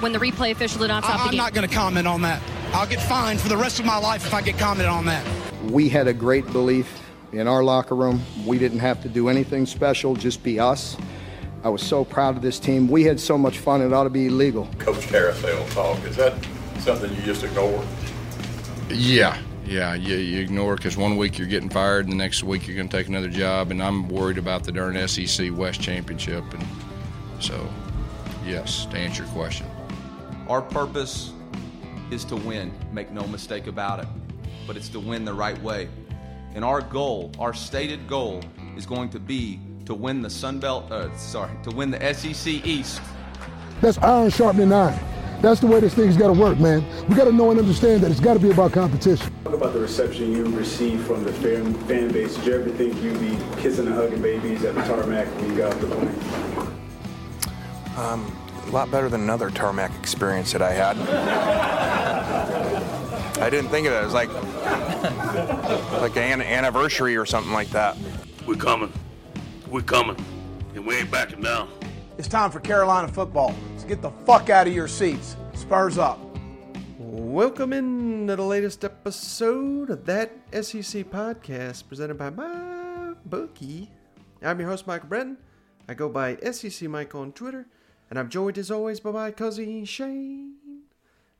when the replay official did not stop I, the game? I'm not going to comment on that. I'll get fined for the rest of my life if I get commented on that. We had a great belief in our locker room. We didn't have to do anything special, just be us. I was so proud of this team. We had so much fun, it ought to be illegal. Coach Carousel talk, is that something you just ignore? Yeah, yeah, you, you ignore because one week you're getting fired, and the next week you're going to take another job, and I'm worried about the darn SEC West Championship, and so, yes, to answer your question. Our purpose is to win, make no mistake about it, but it's to win the right way. And our goal, our stated goal, is going to be to win the Sun Belt, uh, sorry, to win the SEC East. That's iron sharpening iron. That's the way this thing's got to work, man. We got to know and understand that it's got to be about competition. Talk about the reception you received from the fan, fan base. Did you ever think you'd be kissing and hugging babies at the tarmac when you got off the plane? Um, a lot better than another tarmac experience that I had. I didn't think of it. It was like like an anniversary or something like that. We're coming. We're coming. And we ain't backing down. It's time for Carolina football. So get the fuck out of your seats. Spurs up. Welcome in to the latest episode of that SEC podcast presented by my bookie. I'm your host, Michael Bratton. I go by SEC Mike on Twitter, and I'm joined as always by my cousin Shane,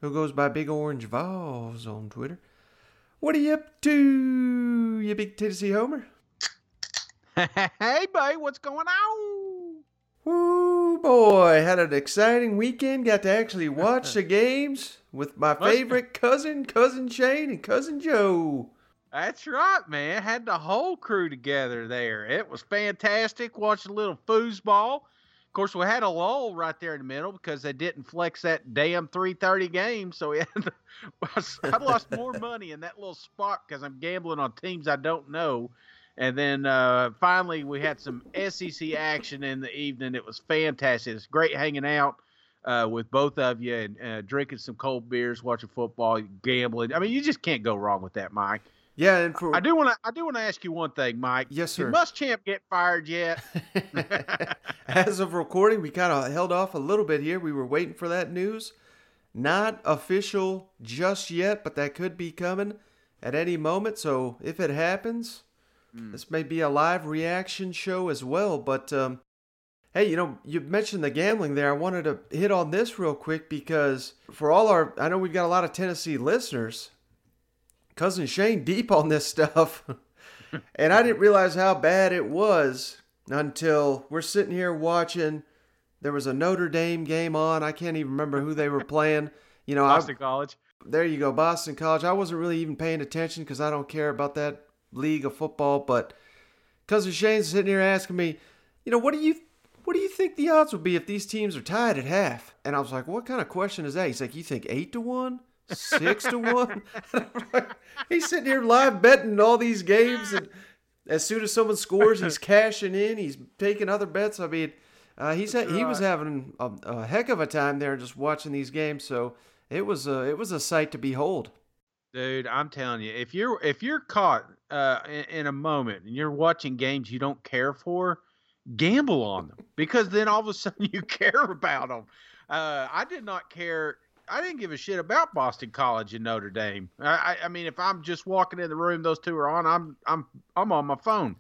who goes by Big Orange Vols on Twitter. What are you up to, you big Tennessee homer? hey, buddy, what's going on? Woo, boy, had an exciting weekend. Got to actually watch the games with my favorite cousin, Cousin Shane, and Cousin Joe. That's right, man. Had the whole crew together there. It was fantastic. Watching a little foosball. Of course, we had a lull right there in the middle because they didn't flex that damn 3:30 game. So we had I lost more money in that little spot because I'm gambling on teams I don't know. And then uh, finally, we had some SEC action in the evening. It was fantastic. It's great hanging out uh, with both of you and uh, drinking some cold beers, watching football, gambling. I mean, you just can't go wrong with that, Mike. Yeah, and for I do want to I do want to ask you one thing, Mike. Yes, sir. Did Muschamp get fired yet? As of recording, we kind of held off a little bit here. We were waiting for that news. Not official just yet, but that could be coming at any moment. So if it happens, mm. this may be a live reaction show as well. But um, hey, you know, you mentioned the gambling there. I wanted to hit on this real quick because for all our, I know we've got a lot of Tennessee listeners. Cousin Shane deep on this stuff. and I didn't realize how bad it was until we're sitting here watching. There was a Notre Dame game on. I can't even remember who they were playing. You know, Boston I, College. There you go, Boston College. I wasn't really even paying attention because I don't care about that league of football. But cousin Shane's sitting here asking me, you know, what do you what do you think the odds would be if these teams are tied at half? And I was like, what kind of question is that? He's like, you think eight to one? Six to one. he's sitting here live betting all these games, and as soon as someone scores, he's cashing in. He's taking other bets. I mean, uh, he's ha- he was having a, a, heck of a time there just watching these games. So it was a it was a sight to behold. Dude, I'm telling you, if you're if you're caught uh, in, in a moment and you're watching games you don't care for, gamble on them because then all of a sudden you care about them. Uh, I did not care I didn't give a shit about Boston College and Notre Dame. I, I, I, mean, if I'm just walking in the room, those two are on. I'm I'm I'm on my phone.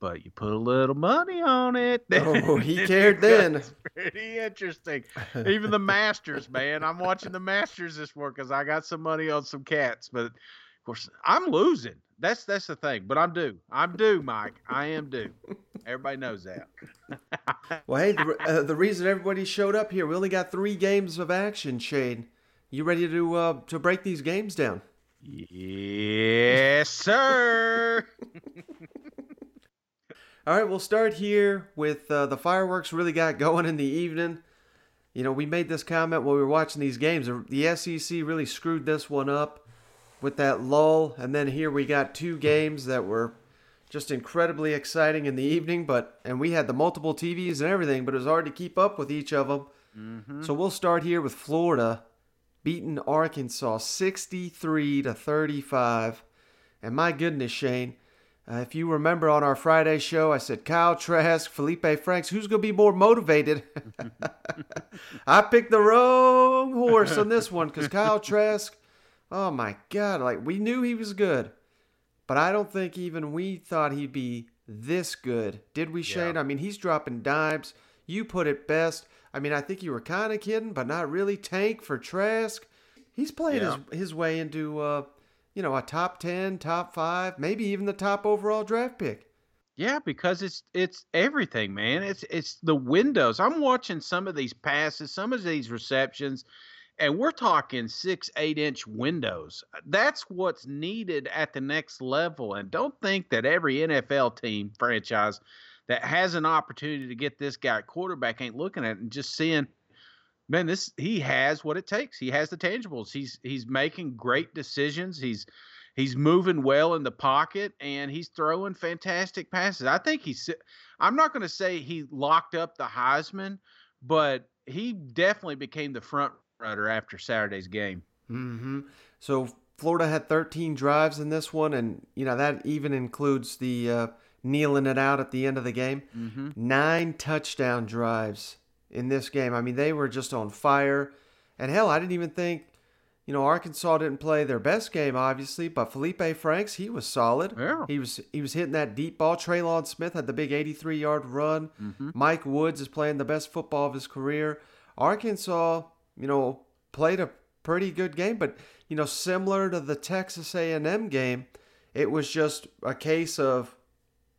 But you put a little money on it. Oh, he cared then. Pretty interesting. Even the Masters, man. I'm watching the Masters this morning because I got some money on some cats. But of course, I'm losing. That's that's the thing. But I'm due. I'm due, Mike. I am due. Everybody knows that. well, hey, the, uh, the reason everybody showed up here, we only got three games of action. Shane, you ready to uh, to break these games down? Yes, sir. All right, we'll start here with uh, the fireworks. Really got going in the evening. You know, we made this comment while we were watching these games. The SEC really screwed this one up with that lull, and then here we got two games that were just incredibly exciting in the evening. But and we had the multiple TVs and everything, but it was hard to keep up with each of them. Mm-hmm. So we'll start here with Florida beating Arkansas 63 to 35. And my goodness, Shane, Uh, if you remember on our Friday show, I said Kyle Trask, Felipe Franks, who's going to be more motivated? I picked the wrong horse on this one because Kyle Trask, oh my God, like we knew he was good, but I don't think even we thought he'd be this good. Did we, Shane? Yeah. I mean, he's dropping dimes. You put it best. I mean, I think you were kind of kidding, but not really. Tank for Trask. He's playing yeah. his, his way into, uh, you know, a top 10, top five, maybe even the top overall draft pick. Yeah, because it's it's everything, man. It's it's the windows. I'm watching some of these passes, some of these receptions, and we're talking six, eight inch windows. Uh, that's what's needed at the next level. And don't think that every NFL team franchise that has an opportunity to get this guy quarterback ain't looking at it and just seeing, man, this he has what it takes. He has the tangibles. He's he's making great decisions. He's he's moving well in the pocket and he's throwing fantastic passes. I think he's I'm not going to say he locked up the Heisman, but he definitely became the front after Saturday's game. Mm-hmm. So Florida had 13 drives in this one, and you know that even includes the uh, kneeling it out at the end of the game. Mm-hmm. Nine touchdown drives in this game. I mean, they were just on fire. And hell, I didn't even think, you know, Arkansas didn't play their best game, obviously, but Felipe Franks, he was solid. Yeah. He was he was hitting that deep ball. Trelon Smith had the big 83 yard run. Mm-hmm. Mike Woods is playing the best football of his career. Arkansas, you know, played a pretty good game, but you know, similar to the Texas A&M game, it was just a case of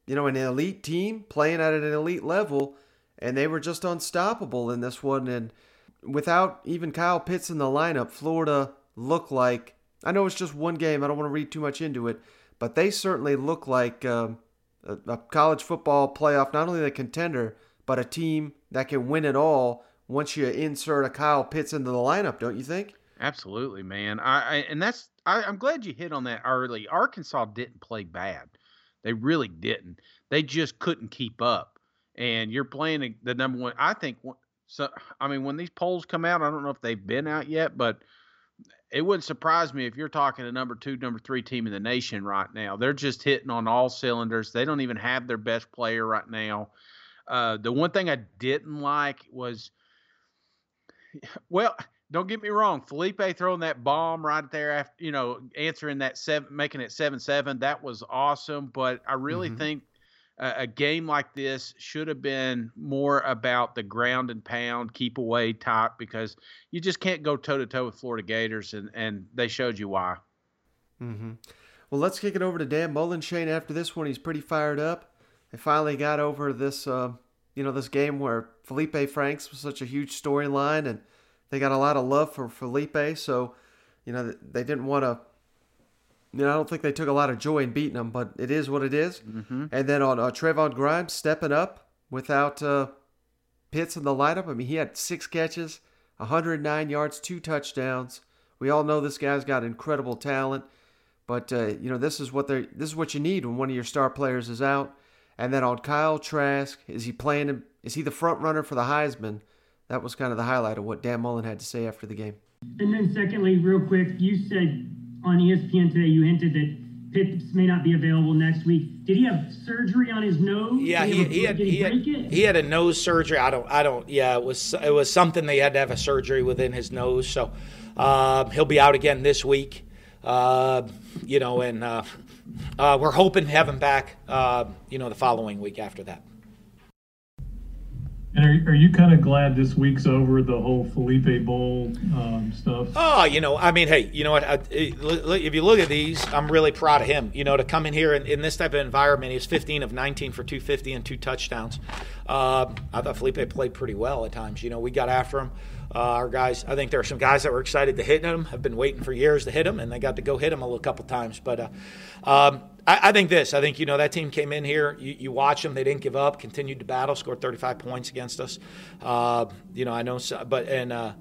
you know, an elite team playing at an elite level, and they were just unstoppable in this one. And without even Kyle Pitts in the lineup, Florida looked like I know it's just one game. I don't want to read too much into it, but they certainly look like um, a, a college football playoff, not only the contender, but a team that can win it all once you insert a Kyle Pitts into the lineup. Don't you think? Absolutely, man. I, I and that's I, I'm glad you hit on that early. Arkansas didn't play bad. They really didn't. They just couldn't keep up. And you're playing the number one. I think. So I mean, when these polls come out, I don't know if they've been out yet, but it wouldn't surprise me if you're talking a number two, number three team in the nation right now. They're just hitting on all cylinders. They don't even have their best player right now. Uh, the one thing I didn't like was, well, don't get me wrong, Felipe throwing that bomb right there after, you know, answering that seven, making it seven seven. That was awesome. But I really mm-hmm. think a, a, game like this should have been more about the ground and pound, keep away type, because you just can't go toe to toe with Florida Gators, and and they showed you why. Mm-hmm. Well, let's kick it over to Dan Mullen. Shane, after this one, he's pretty fired up. They finally got over this, uh, you know, this game where Felipe Franks was such a huge storyline and they got a lot of love for Felipe, so you know they didn't want to. You know, I don't think they took a lot of joy in beating him, but it is what it is. Mm-hmm. And then on uh, Trevon Grimes stepping up without uh, Pitts in the lineup. I mean, he had six catches, 109 yards, two touchdowns. We all know this guy's got incredible talent, but uh, you know this is what they this is what you need when one of your star players is out. And then on Kyle Trask, is he playing? Is he the front runner for the Heisman? that was kind of the highlight of what Dan Mullen had to say after the game. And then, secondly, real quick, you said on ESPN today, you hinted that Pitts may not be available next week. Did he have surgery on his nose? Yeah, he, he, had he, had, he had a nose surgery. I don't I don't. Yeah, it was it was something they had to have a surgery within his nose. So uh, he'll be out again this week. Uh, you know, and uh, uh we're hoping to have him back. Uh, you know, the following week after that. And are, are you kind of glad this week's over the whole Felipe Bowl um, stuff? Oh, you know, I mean, hey, you know what? I, if you look at these, I'm really proud of him. You know, to come in here in, in this type of environment, he was 15 of 19 for 250 and two touchdowns. Uh, I thought Felipe played pretty well at times. You know, we got after him. Uh, our guys, I think there are some guys that were excited to hit him, have been waiting for years to hit him, and they got to go hit him a little couple times. But uh, um, I, I, think this. I think you know that team came in here. You, you, watch them; they didn't give up, continued to battle, scored 35 points against us. Uh, you know, I know, but and uh,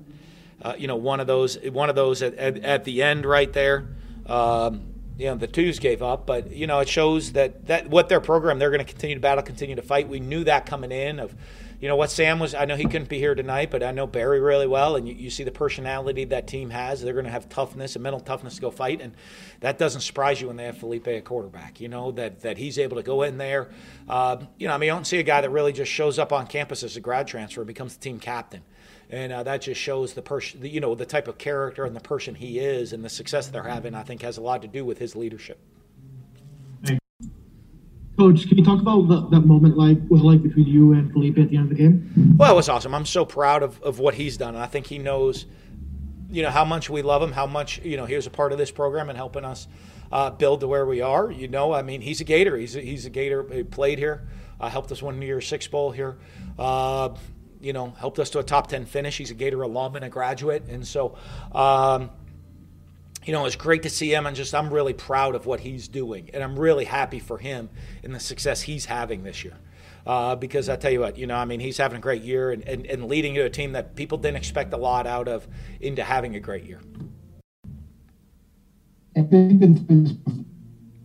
uh, you know one of those, one of those at, at, at the end right there. Um, you know the twos gave up, but you know it shows that that what their program they're going to continue to battle, continue to fight. We knew that coming in of, you know what Sam was. I know he couldn't be here tonight, but I know Barry really well, and you, you see the personality that team has. They're going to have toughness and mental toughness to go fight, and that doesn't surprise you when they have Felipe at quarterback. You know that that he's able to go in there. Uh, you know, I mean, you don't see a guy that really just shows up on campus as a grad transfer and becomes the team captain and uh, that just shows the person, you know, the type of character and the person he is, and the success they're having. I think has a lot to do with his leadership. Coach, can you talk about the, that moment like was like between you and Felipe at the end of the game? Well, it was awesome. I'm so proud of, of what he's done, and I think he knows, you know, how much we love him, how much you know he was a part of this program and helping us uh, build to where we are. You know, I mean, he's a Gator. He's a, he's a Gator. He played here, uh, helped us win New Year's Six Bowl here. Uh, you know, helped us to a top 10 finish. He's a Gator alum and a graduate. And so, um, you know, it's great to see him. And just, I'm really proud of what he's doing. And I'm really happy for him and the success he's having this year. Uh, because I tell you what, you know, I mean, he's having a great year and, and, and leading to a team that people didn't expect a lot out of into having a great year. If they've been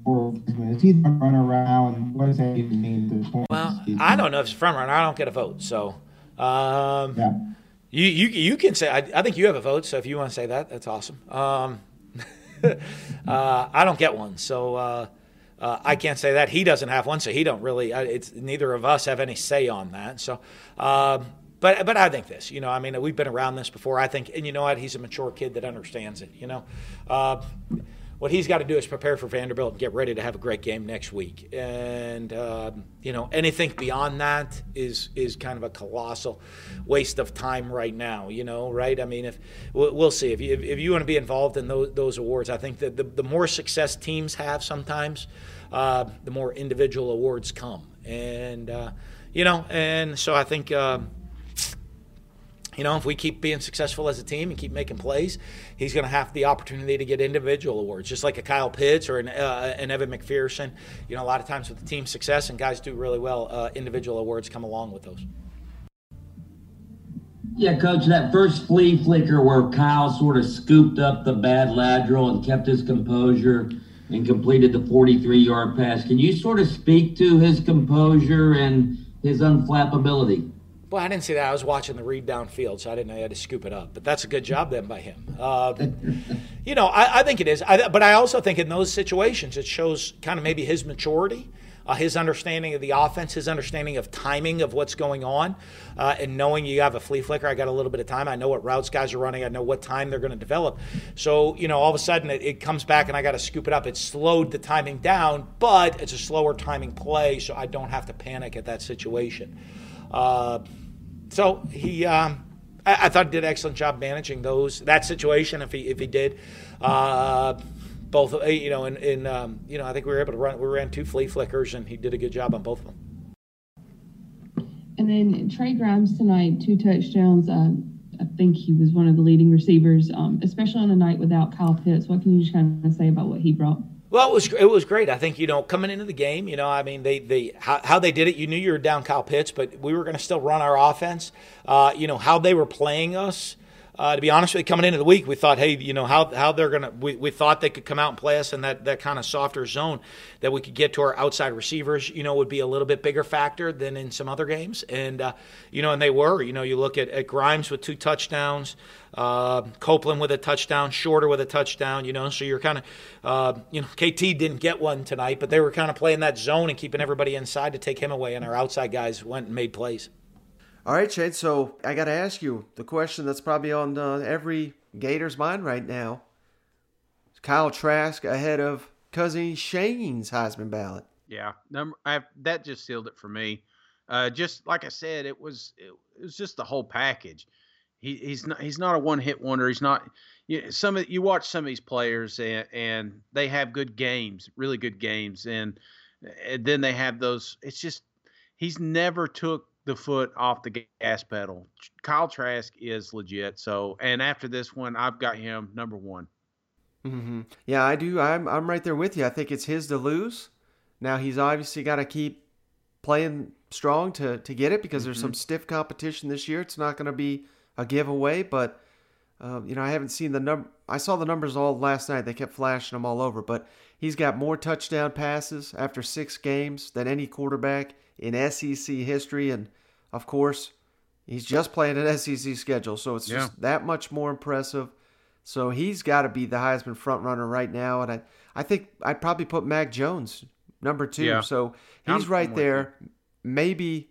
is he the runner around? What does that even mean? Well, I don't know if a front runner. I don't get a vote, so um, yeah. You, you you can say I, I, think you have a vote, so if you want to say that, that's awesome. Um, uh, I don't get one, so uh, uh, I can't say that. He doesn't have one, so he don't really. It's neither of us have any say on that. So, um, but but I think this. You know, I mean, we've been around this before. I think, and you know what? He's a mature kid that understands it. You know. What he's got to do is prepare for Vanderbilt and get ready to have a great game next week. And um, you know, anything beyond that is is kind of a colossal waste of time right now. You know, right? I mean, if we'll, see if you if, you want to be involved in those, those awards, I think that the, the more success teams have sometimes, uh, the more individual awards come. And uh, you know, and so I think. Uh, you know, if we keep being successful as a team and keep making plays, he's going to have the opportunity to get individual awards, just like a Kyle Pitts or an, uh, an Evan McPherson. You know, a lot of times with the team success and guys do really well, uh, individual awards come along with those. Yeah, coach, that first flea flicker where Kyle sort of scooped up the bad lateral and kept his composure and completed the 43 yard pass. Can you sort of speak to his composure and his unflappability? Well, I didn't see that. I was watching the read downfield, so I didn't know he had to scoop it up. But that's a good job then by him. Uh, you know, I, I, think it is. I, but I also think in those situations, it shows kind of maybe his maturity, uh, his understanding of the offense, his understanding of timing of what's going on, uh, and knowing you have a flea flicker. I got a little bit of time. I know what routes guys are running. I know what time they're going to develop. So, you know, all of a sudden it, it comes back and I got to scoop it up. It slowed the timing down, but it's a slower timing play, so I don't have to panic at that situation. Uh, so he, um, I, I, thought he did an excellent job managing those that situation. If he if he did, uh, both uh, you know, in, in um, you know, I think we were able to run. We ran two flea flickers, and he did a good job on both of them. And then Trey Grimes tonight, two touchdowns. Uh, I think he was one of the leading receivers, um, especially on a night without Kyle Pitts. What can you just kind of say about what he brought? Well, it was it was great. I think you know coming into the game, you know, I mean they they how, how they did it. You knew you were down Kyle Pitts, but we were going to still run our offense. Uh, you know how they were playing us. Uh, to be honest with you, coming into the week, we thought, hey, you know how how they're gonna. We, we thought they could come out and play us in that that kind of softer zone that we could get to our outside receivers. You know, would be a little bit bigger factor than in some other games, and uh, you know, and they were. You know, you look at, at Grimes with two touchdowns, uh, Copeland with a touchdown, Shorter with a touchdown. You know, so you're kind of, uh, you know, KT didn't get one tonight, but they were kind of playing that zone and keeping everybody inside to take him away, and our outside guys went and made plays. All right, Shane. So I got to ask you the question that's probably on uh, every Gator's mind right now. Is Kyle Trask ahead of cousin Shane's Heisman ballot? Yeah, number I, that just sealed it for me. Uh, just like I said, it was it, it was just the whole package. He, he's not he's not a one hit wonder. He's not. You some of, you watch some of these players and, and they have good games, really good games, and, and then they have those. It's just he's never took the foot off the gas pedal. Kyle Trask is legit. So, and after this one, I've got him number one. Mm-hmm. Yeah, I do. I'm I'm right there with you. I think it's his to lose. Now he's obviously got to keep playing strong to to get it because mm-hmm. there's some stiff competition this year. It's not going to be a giveaway, but Um, you know, I haven't seen the number. I saw the numbers all last night. They kept flashing them all over, but he's got more touchdown passes after six games than any quarterback in SEC history, and of course, he's just playing an SEC schedule, so it's just that much more impressive. So he's got to be the Heisman front runner right now, and I, I think I'd probably put Mac Jones number two. Yeah. So I'm- he's right I'm there. Maybe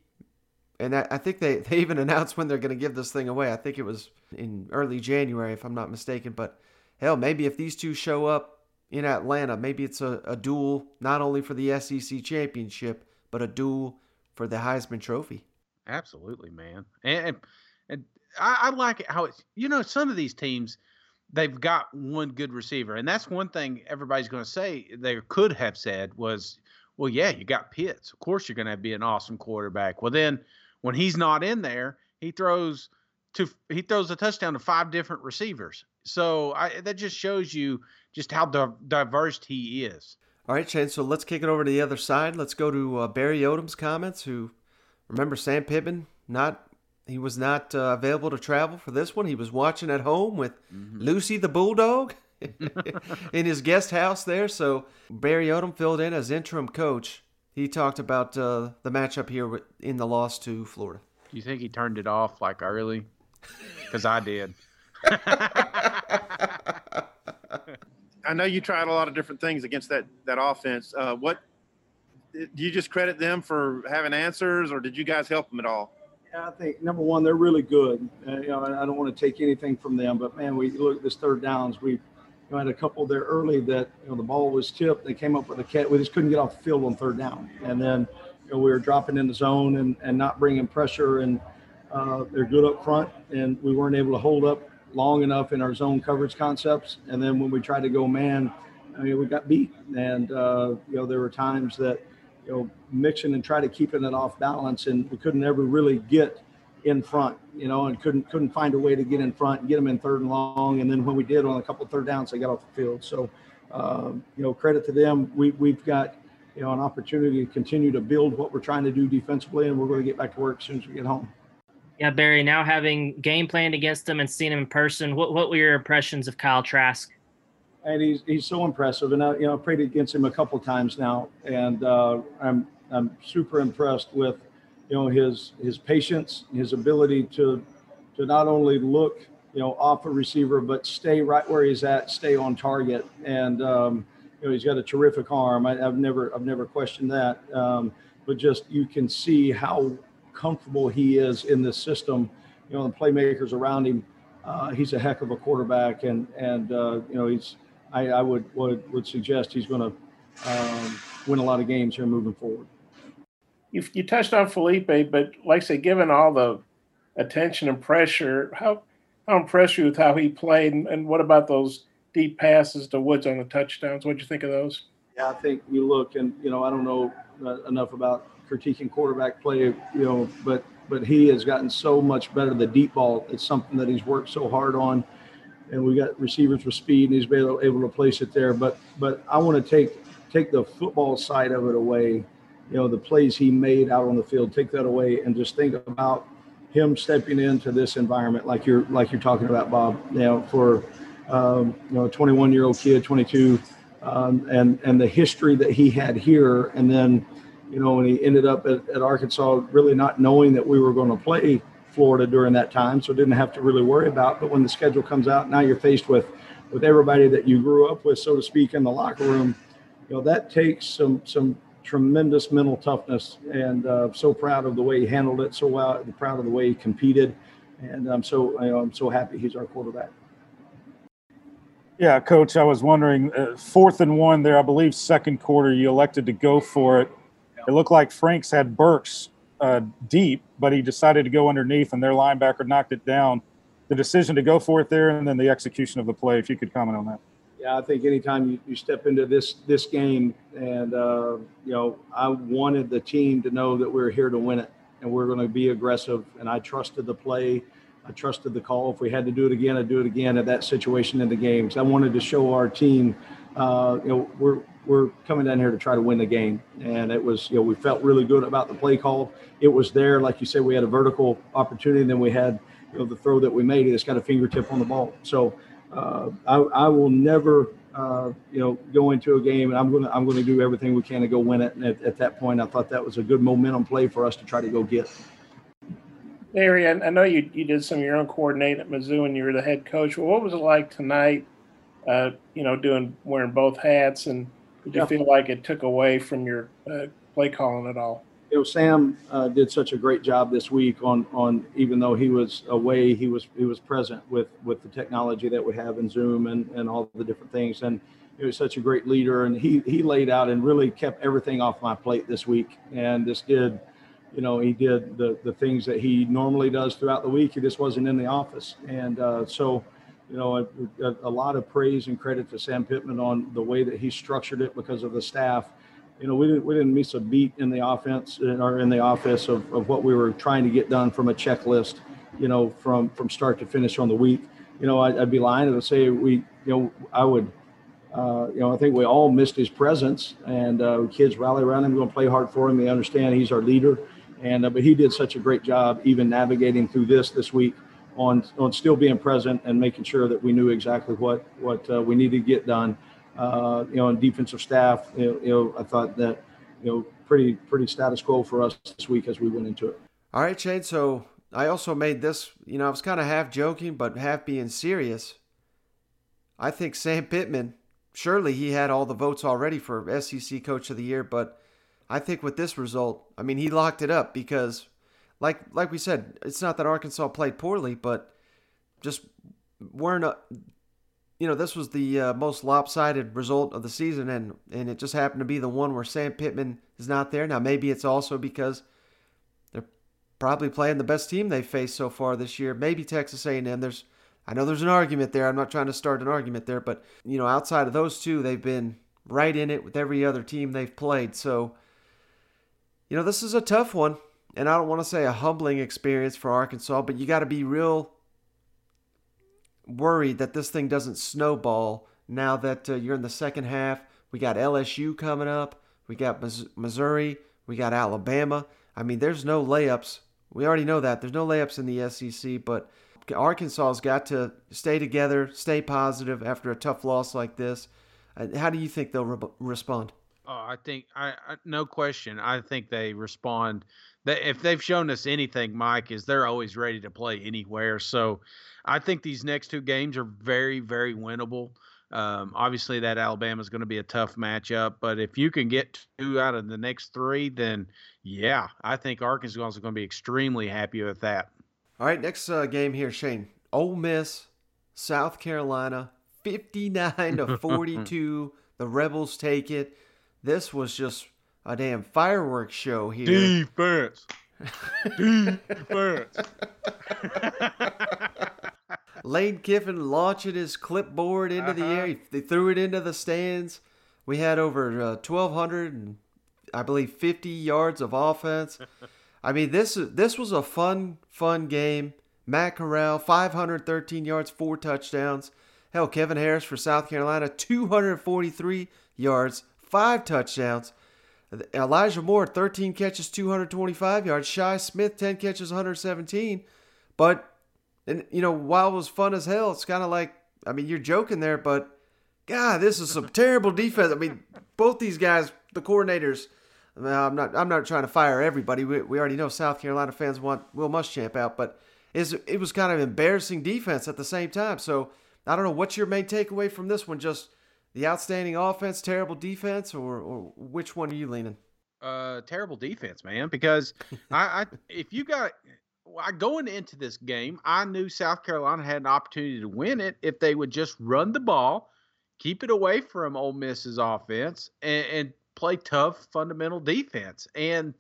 and I, I think they, they even announced when they're going to give this thing away. I think it was in early January, if I'm not mistaken. But hell, maybe if these two show up in Atlanta, maybe it's a, a duel not only for the SEC championship, but a duel for the Heisman Trophy. Absolutely, man. And and, and I, I like it how it's you know some of these teams they've got one good receiver, and that's one thing everybody's going to say they could have said was, well, yeah, you got Pitts. Of course, you're going to be an awesome quarterback. Well, then when he's not in there, he throws to he throws a touchdown to five different receivers. So I, that just shows you just how di- diverse he is. All right, Shane. So let's kick it over to the other side. Let's go to uh, Barry Odom's comments. Who remember Sam Pittman? Not he was not uh, available to travel for this one. He was watching at home with Lucy the bulldog in his guest house there. So Barry Odom filled in as interim coach. He talked about uh, the matchup here in the loss to Florida. Do you think he turned it off like early? Because I did. I know you tried a lot of different things against that that offense. Uh, what do you just credit them for having answers, or did you guys help them at all? Yeah, I think number one, they're really good. Uh, you know, I don't want to take anything from them, but man, we look at this third downs. We you know, had a couple there early that you know the ball was tipped. They came up with a catch. We just couldn't get off the field on third down, and then you know we were dropping in the zone and and not bringing pressure. And uh, they're good up front, and we weren't able to hold up long enough in our zone coverage concepts. And then when we tried to go man, I mean, we got beat. And uh, you know there were times that you know, mixing and try to keeping it off balance, and we couldn't ever really get in front, you know, and couldn't couldn't find a way to get in front and get them in third and long. And then when we did on a couple third downs, they got off the field. So, um, you know, credit to them. We we've got you know an opportunity to continue to build what we're trying to do defensively, and we're going to get back to work as soon as we get home. Yeah, Barry. Now having game planned against them and seen him in person, what what were your impressions of Kyle Trask? And he's he's so impressive. And I, you know, I played against him a couple times now, and uh, I'm I'm super impressed with, you know, his his patience, his ability to to not only look, you know, off a receiver, but stay right where he's at, stay on target, and um, you know, he's got a terrific arm. I, I've never I've never questioned that, um, but just you can see how comfortable he is in this system. You know, the playmakers around him. Uh, he's a heck of a quarterback, and and uh, you know he's I, I would, would would suggest he's going to um, win a lot of games here moving forward. You, you touched on Felipe, but like I say, given all the attention and pressure, how how impressed you with how he played, and, and what about those deep passes to Woods on the touchdowns? What'd you think of those? Yeah, I think you look, and you know, I don't know uh, enough about critiquing quarterback play, you know, but but he has gotten so much better. The deep ball, it's something that he's worked so hard on, and we got receivers with speed, and he's been able, able to place it there. But but I want to take take the football side of it away. You know, the plays he made out on the field, take that away, and just think about him stepping into this environment like you're like you're talking about, Bob. You know, for um, you know, a 21 year old kid, 22, um, and and the history that he had here, and then you know when he ended up at, at Arkansas, really not knowing that we were going to play Florida during that time, so didn't have to really worry about. But when the schedule comes out, now you're faced with with everybody that you grew up with, so to speak, in the locker room. You know that takes some some tremendous mental toughness, and uh, so proud of the way he handled it. So well, and proud of the way he competed, and I'm so you know, I'm so happy he's our quarterback. Yeah, coach, I was wondering, uh, fourth and one there, I believe second quarter, you elected to go for it. It looked like Franks had Burks uh, deep, but he decided to go underneath, and their linebacker knocked it down. The decision to go for it there, and then the execution of the play. If you could comment on that. Yeah, I think anytime you, you step into this this game, and uh, you know, I wanted the team to know that we're here to win it, and we're going to be aggressive. And I trusted the play, I trusted the call. If we had to do it again, I'd do it again at that situation in the games. I wanted to show our team, uh, you know, we're we're coming down here to try to win the game, and it was, you know, we felt really good about the play call. It was there, like you said, we had a vertical opportunity, and then we had you know, the throw that we made, it's got a fingertip on the ball. So uh, I, I will never, uh, you know, go into a game and I'm going to, I'm going to do everything we can to go win it. And at, at that point, I thought that was a good momentum play for us to try to go get. Larry, I, know you, you did some of your own coordinating at Mizzou and you were the head coach. Well, what was it like tonight? Uh, you know, doing wearing both hats, and did you Yeah. feel like it took away from your uh, play calling at all? you know, Sam uh, did such a great job this week on on even though he was away, he was he was present with with the technology that we have in Zoom and and all the different things. And he was such a great leader, and he he laid out and really kept everything off my plate this week. And this did, you know, he did the the things that he normally does throughout the week. He just wasn't in the office, and uh, so. You know, a, a, lot of praise and credit to Sam Pittman on the way that he structured it because of the staff you know, we didn't we didn't miss a beat in the offense or in the office of, of what we were trying to get done from a checklist, you know, from from start to finish on the week. You know, I, I'd be lying to say we, you know, I would, uh, you know, I think we all missed his presence, and uh, kids rally around him, going to play hard for him. They understand he's our leader, and uh, but he did such a great job even navigating through this this week on on still being present and making sure that we knew exactly what what uh, we needed to get done uh, you know, and defensive staff, you know, you know, I thought that, you know, pretty pretty status quo for us this week as we went into it. All right, Shane. So I also made this, you know, I was kind of half joking, but half being serious. I think Sam Pittman, surely he had all the votes already for SEC Coach of the Year, but I think with this result, I mean, he locked it up because, like like we said, it's not that Arkansas played poorly, but just weren't a, you know, this was the uh, most lopsided result of the season, and and it just happened to be the one where Sam Pittman is not there. Now maybe it's also because they're probably playing the best team they've faced so far this year. Maybe Texas A&M. There's, I know there's an argument there. I'm not trying to start an argument there, but you know, outside of those two, they've been right in it with every other team they've played. So, you know, this is a tough one, and I don't want to say a humbling experience for Arkansas, but you got to be real worried that this thing doesn't snowball now that uh, you're in the second half. We got LSU coming up. We got Missouri. We got Alabama. I mean, there's no layups. We already know that. There's no layups in the SEC, but Arkansas's got to stay together, stay positive after a tough loss like this. Uh, How do you think they'll re- respond? Oh, I think I, I no question. I think they respond. That if they've shown us anything, Mike, is they're always ready to play anywhere. So, I think these next two games are very, very winnable. Um, obviously, that Alabama is going to be a tough matchup, but if you can get two out of the next three, then yeah, I think Arkansas is going to be extremely happy with that. All right, next uh, game here, Shane. Ole Miss, South Carolina, 59 to 42. the Rebels take it. This was just a damn fireworks show here. Defense. Defense. Lane Kiffin launching his clipboard into the air. He, they threw it into the stands. We had over uh, 1,200 and I believe 50 yards of offense. I mean, this this was a fun, fun game. Matt Corral, 513 yards, four touchdowns. Hell, Kevin Harris for South Carolina, 243 yards, five touchdowns. Elijah Moore, 13 catches, 225 yards. Shi Smith, 10 catches, 117. But, and you know, while it was fun as hell, it's kind of like, I mean, you're joking there, but God, this is some terrible defense. I mean, both these guys, the coordinators, well, I'm not. I'm not trying to fire everybody. We, we already know South Carolina fans want Will Muschamp out, but it was kind of embarrassing defense at the same time. So I don't know what's your main takeaway from this one. Just the outstanding offense, terrible defense, or, or which one are you leaning? Uh, terrible defense, man. Because I, I, if you got, I going into this game, I knew South Carolina had an opportunity to win it if they would just run the ball, keep it away from Ole Miss's offense, and, and play tough fundamental defense. And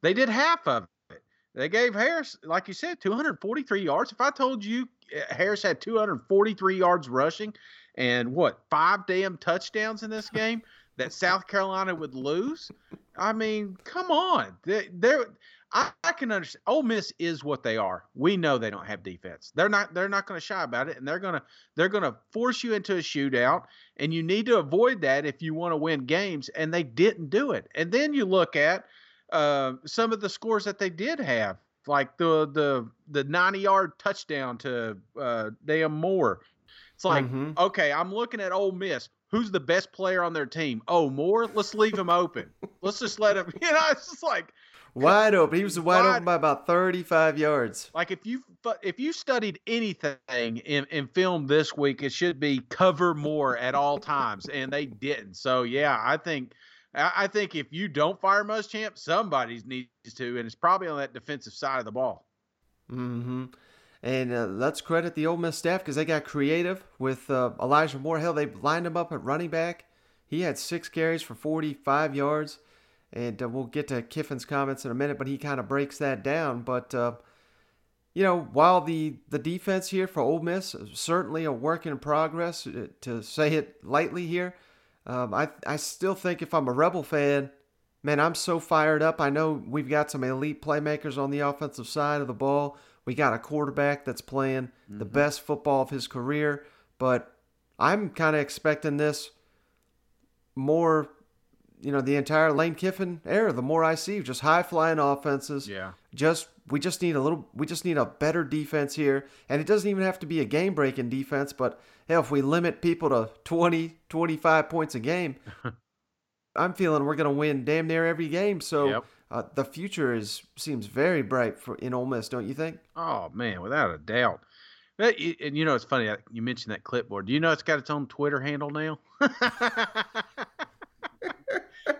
they did half of it. They gave Harris, like you said, 243 yards. If I told you uh, Harris had 243 yards rushing and what, five damn touchdowns in this game that South Carolina would lose, I mean, come on. They, they're, I, I can understand. Ole Miss is what they are. We know they don't have defense. They're not. They're not going to shy about it, and they're gonna. They're gonna force you into a shootout, and you need to avoid that if you want to win games. And they didn't do it. And then you look at uh, some of the scores that they did have. like the the the 90 yard touchdown to uh, damn Moore. It's like, Mhm. okay, I'm looking at Ole Miss. Who's the best player on their team? Oh, Moore. Let's leave him open. Let's just let him. You know, it's just like Wide open. He was wide, Wide- open by about 35 yards. like if you if you studied anything in, in film this week, it should be cover more at all times, and they didn't. So yeah, I think I think if you don't fire Muschamp, somebody needs to, and it's probably on that defensive side of the ball. hmm And uh, let's credit the Ole Miss staff because they got creative with uh, Elijah Moore. Hell, they lined him up at running back. He had six carries for 45 yards. And uh, we'll get to Kiffin's comments in a minute, but he kind of breaks that down. But, uh, you know, while the, the defense here for Ole Miss is certainly a work in progress, uh, to say it lightly here, um, I, I still think if I'm a Rebel fan, man, I'm so fired up. I know we've got some elite playmakers on the offensive side of the ball. We got a quarterback that's playing the mm-hmm. best football of his career, but I'm kind of expecting this more, you know, the entire Lane Kiffin era. The more I see, just high flying offenses. Yeah. Just we just need a little. We just need a better defense here, and it doesn't even have to be a game breaking defense. But hell, if we limit people to 20, 25 points a game, I'm feeling we're going to win damn near every game. So Yep. uh, the future is seems very bright for in Ole Miss, don't you think? Oh man, without a doubt. That- And you know, it's funny. You mentioned that clipboard. Do you know it's got its own Twitter handle now?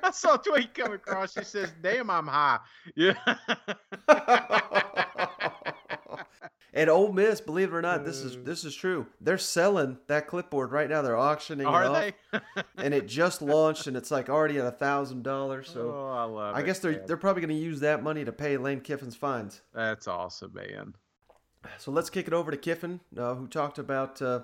I saw a tweet come across. It says, "Damn, I'm high." Yeah. And Ole Miss, believe it or not, this is this is true. They're selling that clipboard right now. They're auctioning Are it off, they? and it just launched, and it's like already at a thousand dollars. So Oh, I love I it, guess they're man. they're probably going to use that money to pay Lane Kiffin's fines. That's awesome, man. So let's kick it over to Kiffin, uh, who talked about uh,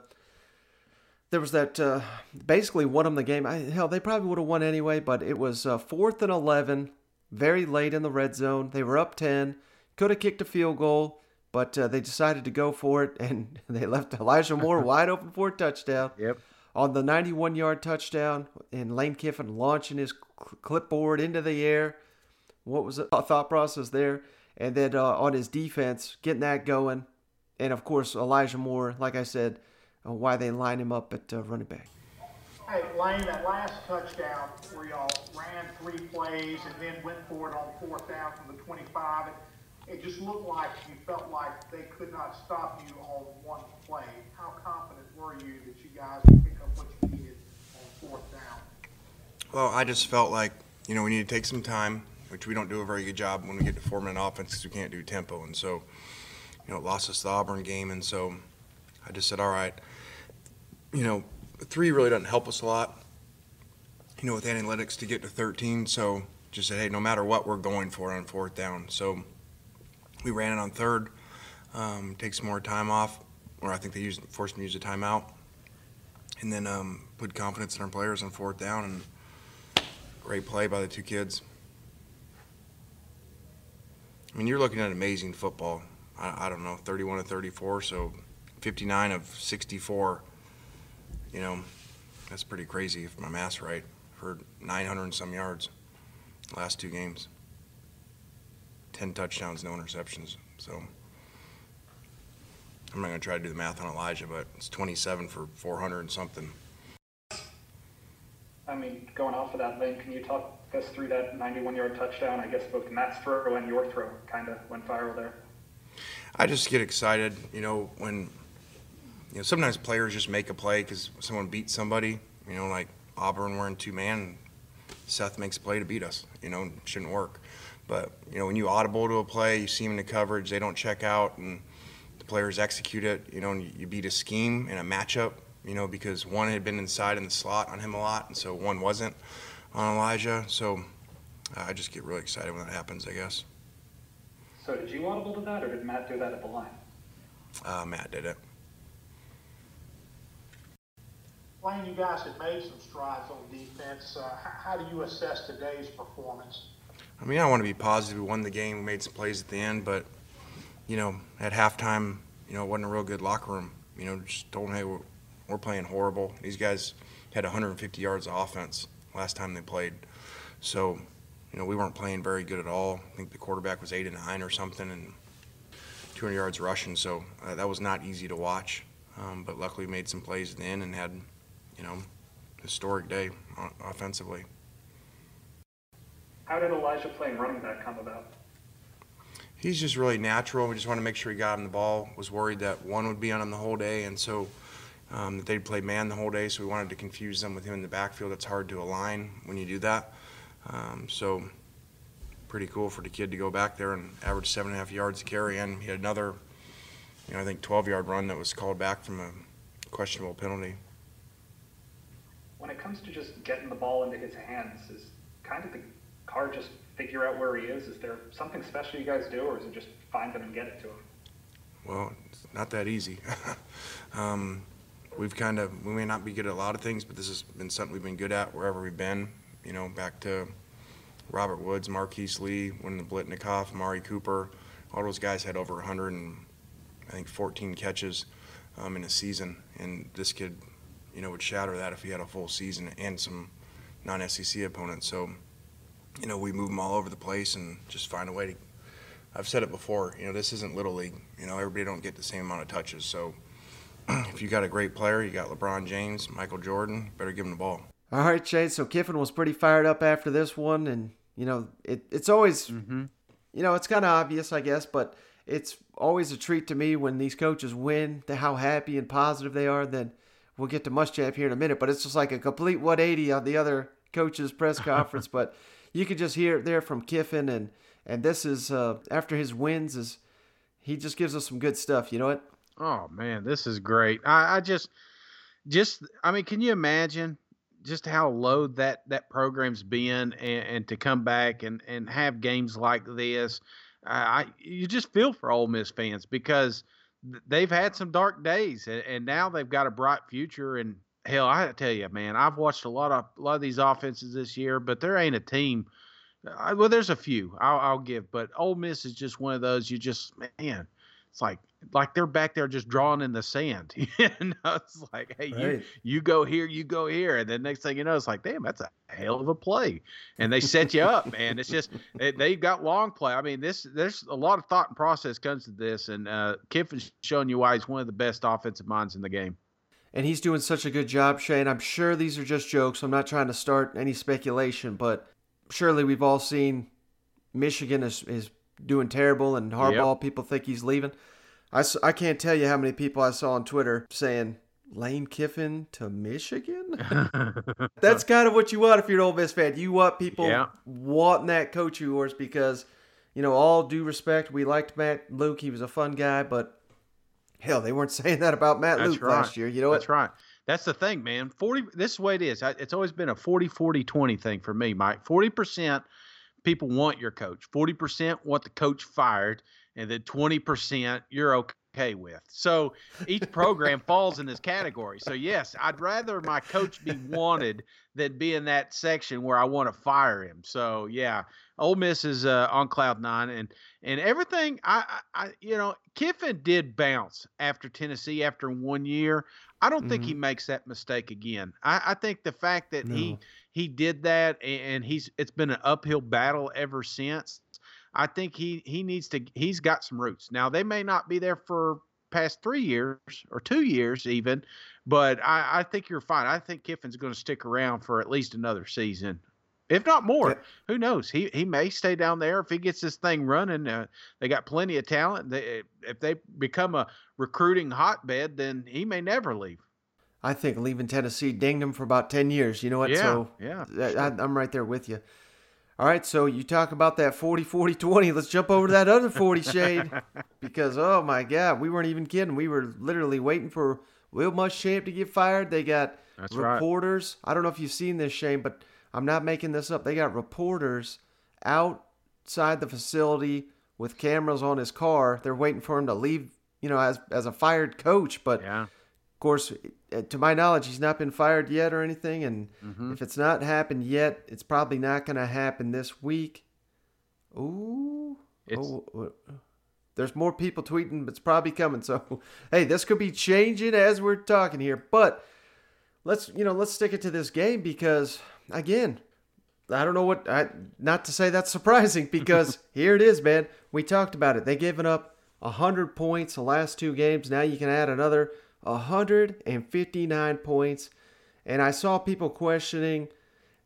there was that uh, basically won them the game. I, hell, they probably would have won anyway, but it was uh, fourth and eleven, very late in the red zone. They were up ten, could have kicked a field goal, but uh, they decided to go for it, and they left Elijah Moore wide open for a touchdown. Yep. On the 91 yard touchdown, and Lane Kiffin launching his clipboard into the air. What was the thought process there? And then uh, on his defense, getting that going. And of course, Elijah Moore, like I said, uh, why they line him up at uh, running back. Hey, Lane, that last touchdown where y'all ran three plays and then went for it on fourth down from the 25, it, it just looked like you felt like they could not stop you on one play. How confident were you that you guys would pick up what you needed on fourth down? Well, I just felt like, you know, we need to take some time, which we don't do a very good job when we get to four-minute offense 'cause we can't do tempo. And so, you know, it lost us the Auburn game. And so I just said, all right, you know, three really doesn't help us a lot, you know, with analytics to get to 13. So just said, hey, no matter what, we're going for on fourth down. So we ran it on third, um, take some more time off, or I think they used, forced me to use a timeout, and then um, put confidence in our players on fourth down. And Great play by the two kids. I mean, you're looking at amazing football. I, I don't know, 31 to 34, so 59 of 64. You know, that's pretty crazy if my math's right for 900 and some yards last two games. 10 touchdowns, no interceptions. So I'm not going to try to do the math on Elijah, but it's 27 for 400 and something. I mean, going off of that, Lane, can you talk us through that 91-yard touchdown? I guess both Matt's throw and your throw kind of went viral there. I just get excited, you know, when you know sometimes players just make a play because someone beats somebody. You know, like Auburn, we're in two man. Seth makes a play to beat us. You know, shouldn't work. But you know, when you audible to a play, you see them in the coverage, they don't check out, and the players execute it. You know, and you, you beat a scheme in a matchup. You know, because one had been inside in the slot on him a lot, and so one wasn't on Elijah. So uh, I just get really excited when that happens. I guess So did you audible to that, or did Matt do that at the line? uh, Matt did it. Lane, you guys have made some strides on defense. Uh, h- how do you assess today's performance? I mean, I want to be positive. We won the game. We made some plays at the end, but you know, at halftime, you know, it wasn't a real good locker room. You know, just told hey, we're, we're playing horrible. These guys had 150 yards of offense last time they played, so you know, we weren't playing very good at all. I think the quarterback was eight and nine or something, and 200 yards rushing. So uh, that was not easy to watch. Um, but luckily, we made some plays at the end and had, you know, historic day offensively. How did Elijah playing running back come about? He's just really natural. We just want to make sure he got him the ball. Was worried that one would be on him the whole day, and so um, that they'd play man the whole day. So we wanted to confuse them with him in the backfield. It's hard to align when you do that. Um, so pretty cool for the kid to go back there and average seven and a half yards a carry, and he had another, you know, I think 12-yard run that was called back from a questionable penalty. When it comes to just getting the ball into his hands, is kind of the card just figure out where he is? Is there something special you guys do, or is it just find him and get it to him? Well, it's not that easy. um, we've kind of we may not be good at a lot of things, but this has been something we've been good at wherever we've been. You know, back to Robert Woods, Marquise Lee, when Biletnikoff, Mari Cooper, all those guys had over 100 and I think 14 catches um, in a season, and this kid, you know, would shatter that if he had a full season and some non-SEC opponents. So you know, we move them all over the place and just find a way to. I've said it before, you know, this isn't little league. You know, everybody don't get the same amount of touches. So if you got a great player, you got LeBron James, Michael Jordan, better give him the ball. All right, Shane. So Kiffin was pretty fired up after this one, and you know, it, it's always, mm-hmm. you know, it's kind of obvious, I guess, but it's always a treat to me when these coaches win, to how happy and positive they are. Then we'll get to Muschamp here in a minute, but it's just like a complete 180 on the other coaches' press conference. but you could just hear it there from Kiffin, and and this is uh, after his wins is he just gives us some good stuff. You know what? Oh man, this is great. I, I just just I mean, can you imagine just how low that that program's been, and, and to come back and and have games like this? I you just feel for Ole Miss fans because they've had some dark days, and, and now they've got a bright future, and hell, I tell you, man, I've watched a lot of a lot of these offenses this year, but there ain't a team. I, well, there's a few I'll, I'll, give, but Ole Miss is just one of those. You just man, it's like like they're back there just drawing in the sand. you know, it's like, hey, right. you you go here, you go here, and then next thing you know, it's like, damn, that's a hell of a play, and they set you up, man. It's just they, they've got long play. I mean, this there's a lot of thought and process comes to this, and uh, Kiffin's showing you why he's one of the best offensive minds in the game and he's doing such a good job, Shane. I'm sure these are just jokes. I'm not trying to start any speculation, but surely we've all seen Michigan is, is doing terrible and Harbaugh, yep. people think he's leaving. I, I can't tell you how many people I saw on Twitter saying, Lane Kiffin to Michigan? That's kind of what you want if you're an Ole Miss fan. You want people yeah. wanting that coach of yours because, you know, all due respect, we liked Matt Luke. He was a fun guy, but Hell, they weren't saying that about Matt That's Luke right. last year. You know That's what? right. That's the thing, man. 40 this is the way it is. It's always been a 40 40 20 thing for me, Mike. 40% people want your coach. 40% want the coach fired and then 20% you're okay with. So each program falls in this category. So yes, I'd rather my coach be wanted than be in that section where I want to fire him. So yeah, Ole Miss is uh, on cloud nine, and and everything. I, I, you know, Kiffin did bounce after Tennessee after one year. I don't mm-hmm. think he mm-hmm. makes that mistake again. I, I think the fact that no. he he did that, and he's it's been an uphill battle ever since. I think he he needs to. He's got some roots. Now they may not be there for past three years or two years even, but I, I think you're fine. I think Kiffin's going to stick around for at least another season if not more. Yeah. Who knows? He he may stay down there if he gets this thing running. Uh, they got plenty of talent. They, if they become a recruiting hotbed, then he may never leave. I think leaving Tennessee dinged him for about ten years. You know what? Yeah, so yeah, I, I'm right there with you. All right, so you talk about that 40 40 20. Let's jump over to that other 40 shade because, oh my God, we weren't even kidding. We were literally waiting for Will Muschamp to get fired. They got That's reporters. Right. I don't know if you've seen this, Shane, but I'm not making this up. They got reporters outside the facility with cameras on his car. They're waiting for him to leave, you know, as as a fired coach. But yeah. of course, to my knowledge, he's not been fired yet or anything. And mm-hmm. if it's not happened yet, it's probably not going to happen this week. Ooh. Oh, there's more people tweeting, but it's probably coming. So, hey, this could be changing as we're talking here. But let's, you know, let's stick it to this game because again, I don't know what. I, not to say that's surprising because here it is, man. We talked about it. They given up 100 points the last two games. Now you can add another 159 points. And I saw people questioning,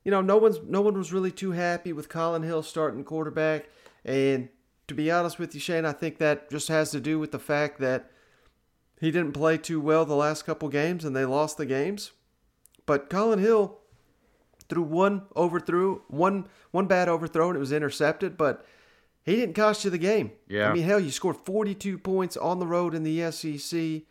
you know, no one's no one was really too happy with Colin Hill starting quarterback. And to be honest with you, Shane, I think that just has to do with the fact that he didn't play too well the last couple games and they lost the games. But Colin Hill threw one overthrew, one one bad overthrow and it was intercepted, but he didn't cost you the game. Yeah. I mean, hell, you scored 42 points on the road in the SEC.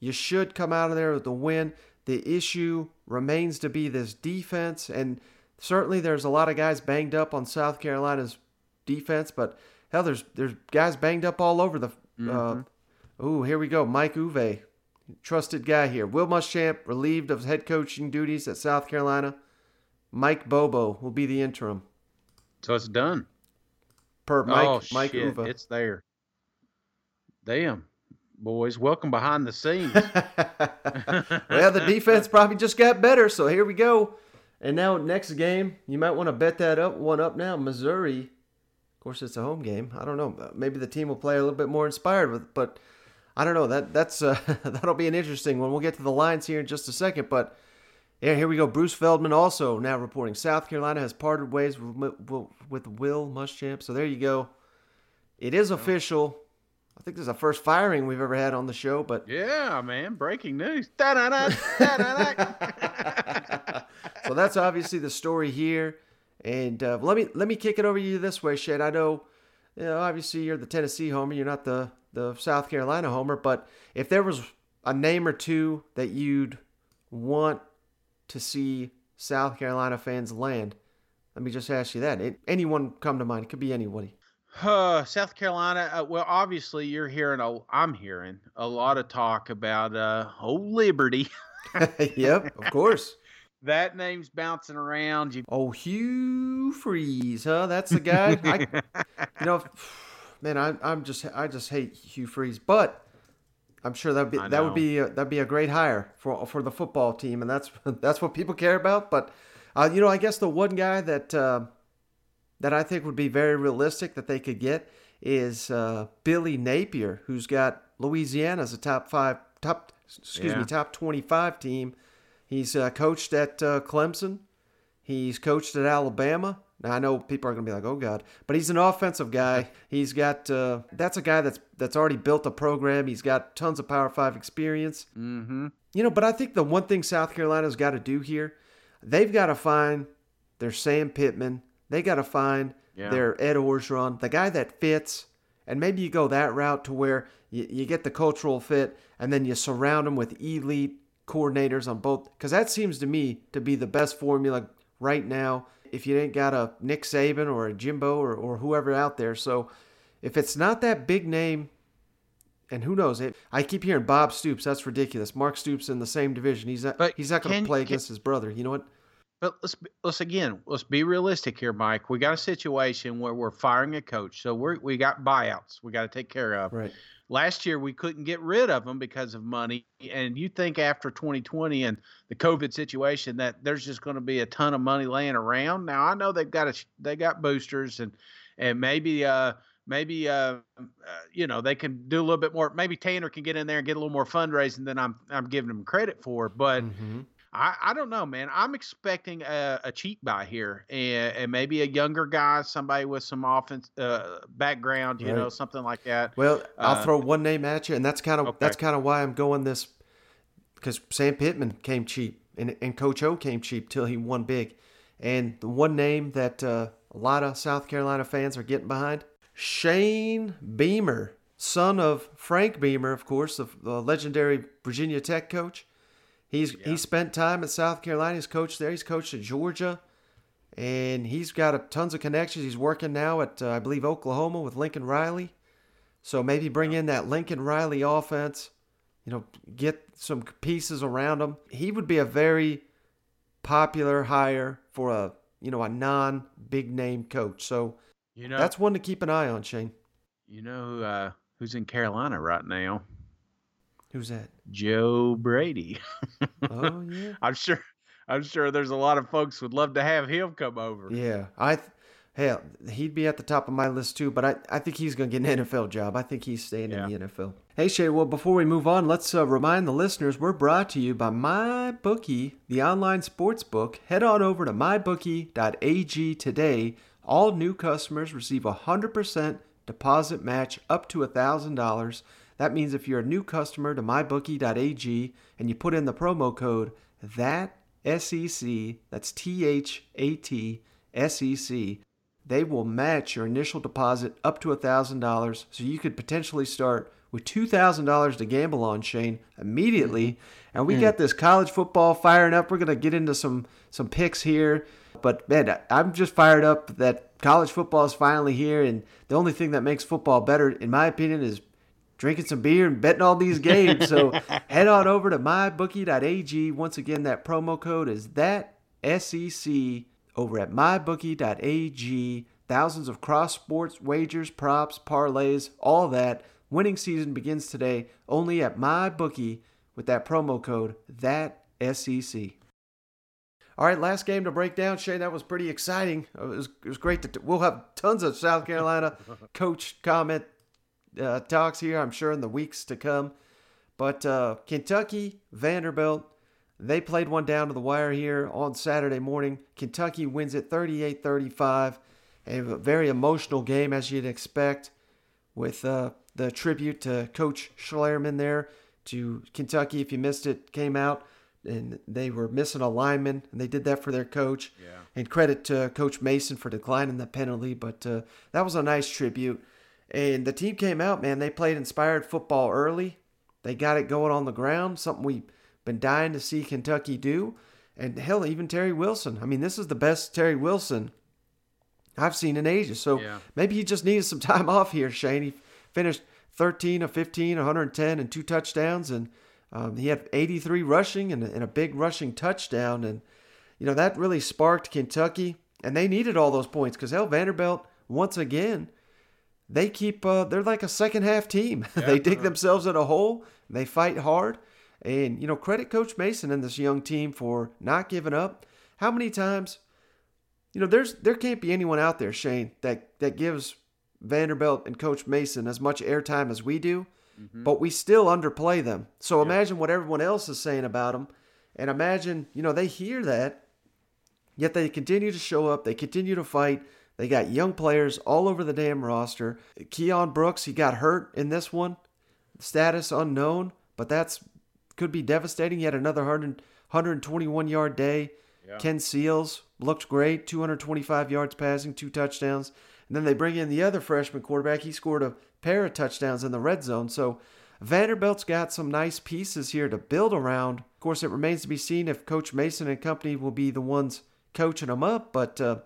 You should come out of there with a win. The issue remains to be this defense, and certainly there's a lot of guys banged up on South Carolina's defense, but hell, there's there's guys banged up all over the. Uh, ooh, here we go, Mike Uva, trusted guy here. Will Muschamp relieved of head coaching duties at South Carolina. Mike Bobo will be the interim. So it's done. Per Mike oh, Mike shit, Uva. It's there. Damn, boys, welcome behind the scenes. well, the defense probably just got better, so here we go. And now next game, you might want to bet that up one up now. Missouri, of course, it's a home game. I don't know. Maybe the team will play a little bit more inspired with, but I don't know. That that's uh, that'll be an interesting one. We'll get to the lines here in just a second, but yeah, here we go. Bruce Feldman also now reporting South Carolina has parted ways with, with Will Muschamp. So there you go. It is official. I think this is the first firing we've ever had on the show, but yeah, man, breaking news. Da-da-da, da-da-da. so that's obviously the story here. And uh, let me let me kick it over to you this way, Shane. I know, you know, obviously you're the Tennessee homer. You're not the the South Carolina homer. But if there was a name or two that you'd want to see South Carolina fans land, let me just ask you that. It, anyone come to mind? It could be anybody. Uh, South Carolina. Uh, well, obviously, you're hearing. A, I'm hearing a lot of talk about uh, old Liberty. yep, of course. that name's bouncing around. You... Oh, Hugh Freeze, huh? That's the guy. I, you know, man, I, I'm just, I just hate Hugh Freeze, but I'm sure that be that would be a, that'd be a great hire for for the football team, and that's that's what people care about. But uh, you know, I guess the one guy that uh, that I think would be very realistic that they could get is uh, Billy Napier, who's got Louisiana as a top five, top excuse Yeah. me, top twenty five team. He's uh, coached at uh, Clemson. He's coached at Alabama. Now I know people are going to be like, "Oh God," but he's an offensive guy. He's got uh, that's a guy that's that's already built a program. He's got tons of Power Five experience. Mm-hmm. You know, but I think the one thing South Carolina's got to do here, they've got to find their Sam Pittman. They got to find Yeah. their Ed Orgeron, the guy that fits. And maybe you go that route to where you, you get the cultural fit and then you surround them with elite coordinators on both. Because that seems to me to be the best formula right now if you ain't got a Nick Saban or a Jimbo or, or whoever out there. So if it's not that big name, and who knows it? I keep hearing Bob Stoops. That's ridiculous. Mark Stoops in the same division. He's not. he's not going to play can- against his brother. You know what? But let's let's again let's be realistic here, Mike. We got a situation where we're firing a coach, so we we got buyouts we got to take care of. Right. Last year we couldn't get rid of them because of money, and you think after 2020 and the COVID situation that there's just going to be a ton of money laying around. Now I know they've got a they got boosters and and maybe uh maybe uh, uh you know they can do a little bit more. Maybe Tanner can get in there and get a little more fundraising than I'm I'm giving him credit for, but. Mm-hmm. I, I don't know, man. I'm expecting a, a cheap buy here, and, and maybe a younger guy, somebody with some offense uh, background, you know, something like that. Well, I'll Uh, throw one name at you, and that's kind of that's kind of why I'm going this because Sam Pittman came cheap, and and Coach O came cheap till he won big, and the one name that uh, a lot of South Carolina fans are getting behind, Shane Beamer, son of Frank Beamer, of course, the, the legendary Virginia Tech coach. He's he spent time at South Carolina. He's coached there. He's coached at Georgia, and he's got a, tons of connections. He's working now at uh, I believe Oklahoma with Lincoln Riley. So maybe bring in that Lincoln Riley offense. You know, get some pieces around him. He would be a very popular hire for a you know a non big name coach. So You know, that's one to keep an eye on, Shane. you know uh, who's in Carolina right now? Who's that? Joe Brady. Oh yeah. I'm sure. I'm sure there's a lot of folks would love to have him come over. Yeah, I. Th- hell, he'd be at the top of my list too. But I, I think he's going to get an NFL job. I think he's staying in the NFL. Hey Shay, well before we move on, let's uh, remind the listeners we're brought to you by MyBookie, the online sports book. Head on over to mybookie.ag today. All new customers receive a hundred percent deposit match up to a $1,000. That means if you're a new customer to mybookie.ag and you put in the promo code that SEC, that's T H A T S E C, they will match your initial deposit up to $1,000. So you could potentially start with $2,000 to gamble on, Shane, immediately. And we Mm. got this college football firing up. We're going to get into some, some picks here. But man, I'm just fired up that college football is finally here. And the only thing that makes football better, in my opinion, is drinking some beer and betting all these games. So head on over to mybookie.ag. Once again, that promo code is that SEC over at mybookie.ag. Thousands of cross sports wagers, props, parlays, all that. Winning season begins today only at mybookie with that promo code that SEC. All right, last game to break down, Shane. That was pretty exciting. It was, it was great. To we'll have tons of South Carolina coach comment uh, talks here, I'm sure, in the weeks to come. But uh, Kentucky, Vanderbilt, they played one down to the wire here on Saturday morning. Kentucky wins it 38 35. A very emotional game, as you'd expect, with uh, the tribute to Coach Schlarman there to Kentucky. If you missed it, came out and they were missing a lineman, and they did that for their coach. Yeah. And credit to Coach Mason for declining the penalty, but uh, that was a nice tribute. And the team came out, man. They played inspired football early. They got it going on the ground, something we've been dying to see Kentucky do. And hell, even Terry Wilson. I mean, this is the best Terry Wilson I've seen in ages. So Yeah. maybe he just needed some time off here, Shane. He finished 13 of 15, 110, and two touchdowns. And um, he had 83 rushing and, and a big rushing touchdown. And, you know, that really sparked Kentucky. And they needed all those points because hell, Vanderbilt, once again, they keep, uh, they're like a second half team. they dig themselves in a hole, they fight hard. And, you know, credit Coach Mason and this young team for not giving up. How many times you know, there's there can't be anyone out there, Shane, that that gives Vanderbilt and Coach Mason as much airtime as we do, but we still underplay them. So imagine what everyone else is saying about them, and imagine you know they hear that, yet they continue to show up, they continue to fight. They got young players all over the damn roster. Keyon Brooks, he got hurt in this one, status unknown, but that's could be devastating. He had another 100, 121 yard day. Yeah. Ken Seals looked great, 225 yards passing, two touchdowns. And then they bring in the other freshman quarterback. He scored a pair of touchdowns in the red zone. So Vanderbilt's got some nice pieces here to build around. Of course, it remains to be seen if Coach Mason and company will be the ones coaching them up. But, uh,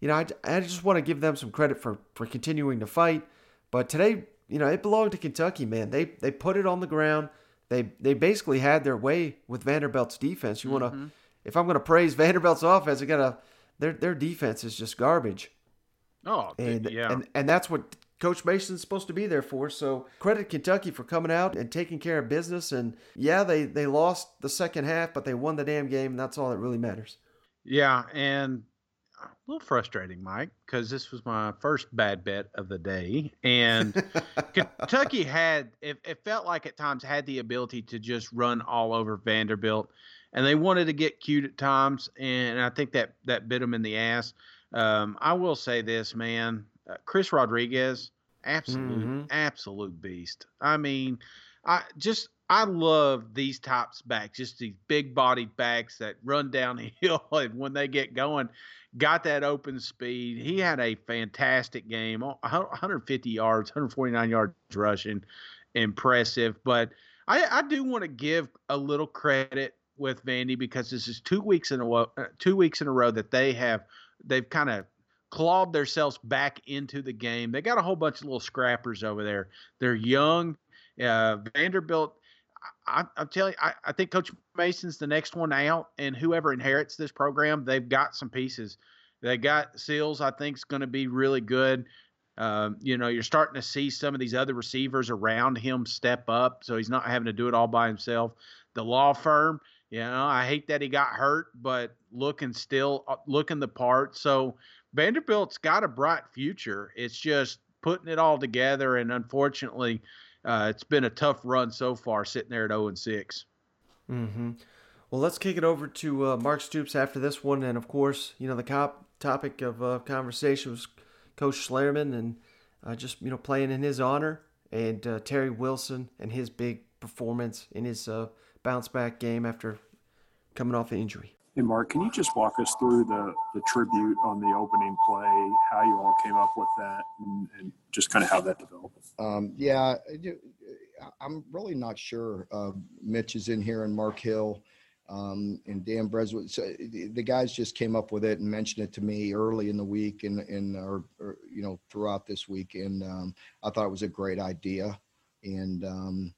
you know, I, I just want to give them some credit for, for continuing to fight. But today, you know, it belonged to Kentucky, man. They they put it on the ground. They they basically had their way with Vanderbilt's defense. You want to, mm-hmm. if I'm going to praise Vanderbilt's offense, I got to their their defense is just garbage. Oh, And, yeah. and and that's what Coach Mason's supposed to be there for. So credit Kentucky for coming out and taking care of business. And yeah, they they lost the second half, but they won the damn game, and that's all that really matters. Yeah, and a little frustrating, Mike, because this was my first bad bet of the day, and Kentucky had it, it felt like at times had the ability to just run all over Vanderbilt, and they wanted to get cute at times, and I think that that bit them in the ass. Um, I will say this, man, uh, Chris Rodriguez, absolute Mhm. absolute beast. I mean, I just I love these tops backs, just these big bodied backs that run down the hill and when they get going, got that open speed. He had a fantastic game, 150 yards, 149 yards rushing, impressive. But I, I do want to give a little credit with Vandy because this is two weeks in a row, uh, two weeks in a row that they have they've kind of clawed themselves back into the game. They got a whole bunch of little scrappers over there. They're young. Uh, Vanderbilt, I, I'm telling you, I, I think Coach Mason's the next one out, and whoever inherits this program, they've got some pieces. They got Seals, I think, is going to be really good. Um, you know, you're starting to see some of these other receivers around him step up, so he's not having to do it all by himself. The law firm, you know, I hate that he got hurt, but looking still uh, looking the part. So Vanderbilt's got a bright future. It's just putting it all together, and unfortunately, uh, it's been a tough run so far, sitting there at zero and six. Mm-hmm. Well, let's kick it over to uh, Mark Stoops after this one, and of course, you know the cop topic of uh, conversation was Coach Schlarman and uh, just you know playing in his honor, and uh, Terry Wilson and his big performance in his uh, bounce back game after coming off the injury. Hey, Mark, can you just walk us through the, the tribute on the opening play, how you all came up with that, and, and just kind of how that developed? Um, yeah, I'm really not sure. Uh, Mitch is in here and Mark Hill um, and Dan Breswood. So the guys just came up with it and mentioned it to me early in the week and, and or, or you know, throughout this week. And um, I thought it was a great idea. And, um,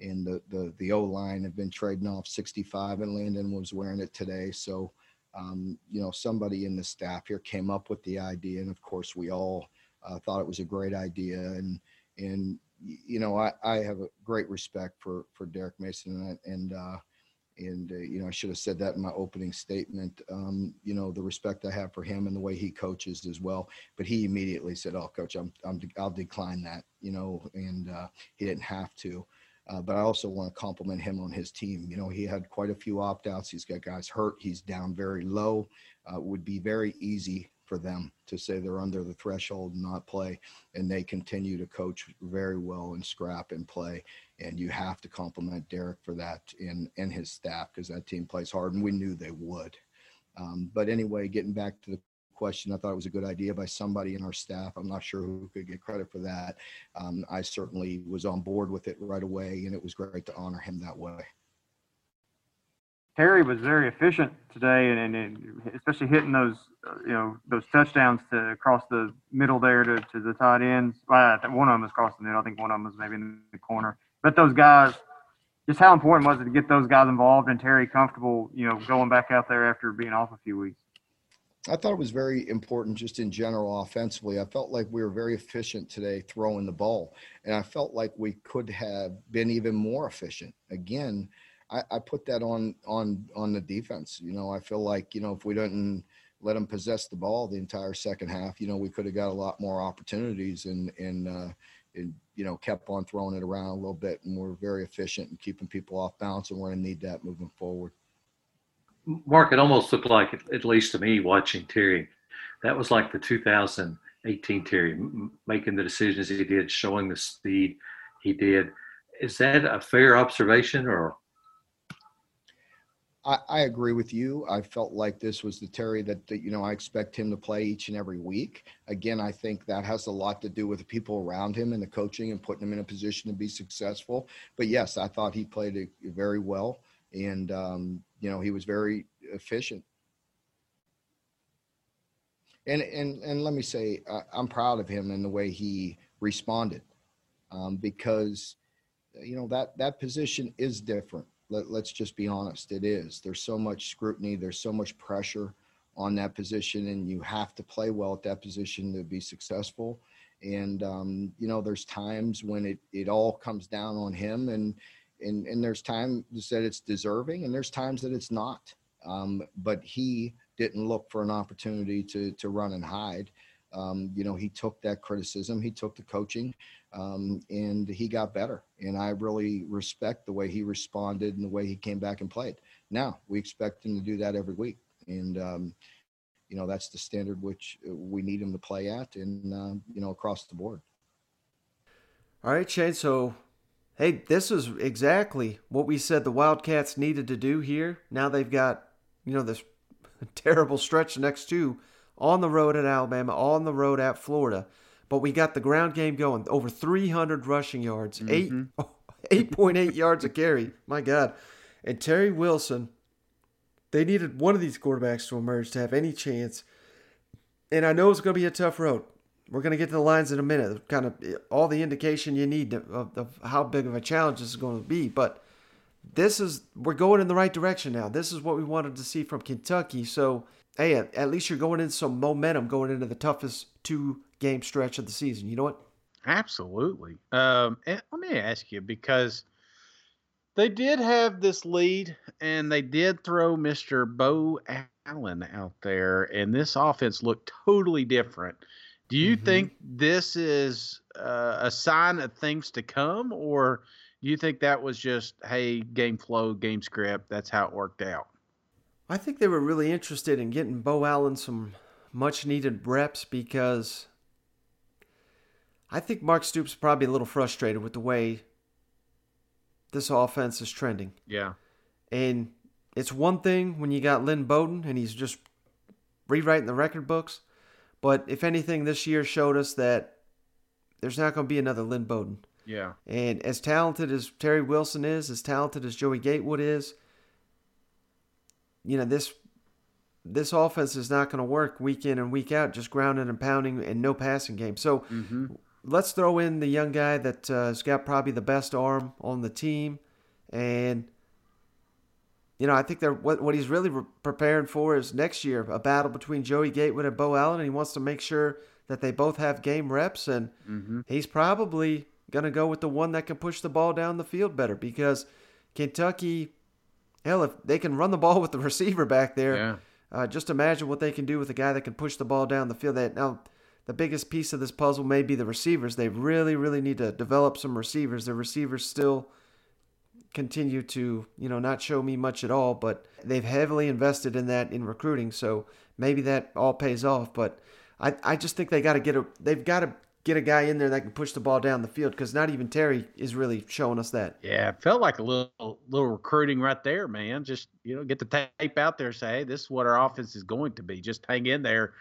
and the, the, the O line have been trading off 65 and Landon was wearing it today. So, um, you know, somebody in the staff here came up with the idea. And of course we all uh, thought it was a great idea. And, and, you know, I, I have a great respect for, for Derek Mason and, and, uh, and uh, you know I should have said that in my opening statement. Um, you know the respect I have for him and the way he coaches as well. But he immediately said, "Oh, coach, I'm, I'm I'll decline that." You know, and uh, he didn't have to. Uh, but I also want to compliment him on his team. You know, he had quite a few opt outs. He's got guys hurt. He's down very low. Uh, would be very easy for them to say they're under the threshold and not play. And they continue to coach very well and scrap and play. And you have to compliment Derek for that and, and his staff because that team plays hard and we knew they would. Um, but anyway, getting back to the question, I thought it was a good idea by somebody in our staff. I'm not sure who could get credit for that. Um, I certainly was on board with it right away, and it was great to honor him that way. Terry was very efficient today, and, and, especially hitting those, uh, you know, those touchdowns to across the middle there to, to the tight ends. Well, one of them was across the middle. I think one of them was maybe in the corner. But those guys, just how important was it to get those guys involved and Terry comfortable, you know, going back out there after being off a few weeks? I thought it was very important just in general offensively. I felt like we were very efficient today throwing the ball, and I felt like we could have been even more efficient. Again, I, I put that on on on the defense. You know, I feel like you know if we didn't let them possess the ball the entire second half, you know, we could have got a lot more opportunities and and uh, and you know kept on throwing it around a little bit, and we're very efficient in keeping people off balance, and we're going to need that moving forward. Mark, it almost looked like, at least to me, watching Terry, that was like the 2018 Terry making the decisions he did, showing the speed he did. Is that a fair observation, or I, I, agree with you. I felt like this was the Terry that, that, you know, I expect him to play each and every week. Again, I think that has a lot to do with the people around him and the coaching and putting him in a position to be successful. But yes, I thought he played it very well. And, um, you know, he was very efficient. And, and, and let me say, I'm proud of him in the way he responded um, because, you know, that, that position is different let, let's just be honest, it is. There's so much scrutiny, there's so much pressure on that position, and you have to play well at that position to be successful. And um, you know, there's times when it it all comes down on him, and and and there's times that it's deserving, and there's times that it's not. Um, but he didn't look for an opportunity to to run and hide. Um, you know, he took that criticism, he took the coaching, um, and he got better. And I really respect the way he responded and the way he came back and played. Now we expect him to do that every week, and um, you know that's the standard which we need him to play at, and uh, you know across the board. All right, Shane. So, hey, this is exactly what we said the Wildcats needed to do here. Now they've got you know this terrible stretch next to on the road at Alabama, on the road at Florida but we got the ground game going. Over 300 rushing yards, mm-hmm. eight 8.8 yards a carry. My God. And Terry Wilson, they needed one of these quarterbacks to emerge to have any chance. And I know it's going to be a tough road. We're going to get to the lines in a minute, kind of all the indication you need of, of how big of a challenge this is going to be. But this is, we're going in the right direction now. This is what we wanted to see from Kentucky. So, hey, at, least you're going in some momentum going into the toughest two game stretch of the season. You know what? Absolutely. Um, let me ask you because they did have this lead and they did throw Mr. Beau Allen out there, and this offense looked totally different. Do you Mm-hmm. think this is uh, a sign of things to come, or do you think that was just, hey, game flow, game script, that's how it worked out? I think they were really interested in getting Beau Allen some much needed reps because I think Mark Stoops is probably a little frustrated with the way this offense is trending. Yeah. And it's one thing when you got Lynn Bowden and he's just rewriting the record books. But if anything, this year showed us that there's not going to be another Lynn Bowden. Yeah. And as talented as Terry Wilson is, as talented as Joey Gatewood is, you know, this this offense is not going to work week in and week out, just grounding and pounding and no passing game. So Mm-hmm. let's throw in the young guy that uh, has got probably the best arm on the team, and you know I think they're what what he's really re- preparing for is next year a battle between Joey Gatewood and Beau Allen, and he wants to make sure that they both have game reps, and Mm-hmm. he's probably going to go with the one that can push the ball down the field better because Kentucky, hell, if they can run the ball with the receiver back there, Yeah. uh, just imagine what they can do with a guy that can push the ball down the field. That now, the biggest piece of this puzzle may be the receivers. They really, really need to develop some receivers. The receivers still continue to, you know, not show me much at all, but they've heavily invested in that in recruiting. So maybe that all pays off. But I, I just think they got to get a, they've got to get a guy in there that can push the ball down the field because not even Terry is really showing us that. Yeah, it felt like a little little recruiting right there, man. Just you know, get the tape out there, say, hey, this is what our offense is going to be. Just hang in there,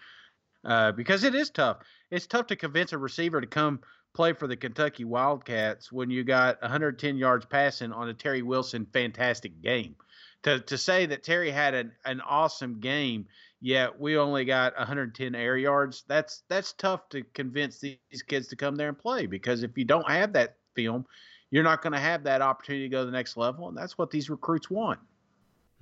uh, because it is tough. It's tough to convince a receiver to come play for the Kentucky Wildcats when you got 110 yards passing on a Terry Wilson fantastic game. To to say that Terry had an an awesome game, yet we only got 110 air yards. That's that's tough to convince these kids to come there and play because if you don't have that film, you're not going to have that opportunity to go to the next level, and that's what these recruits want.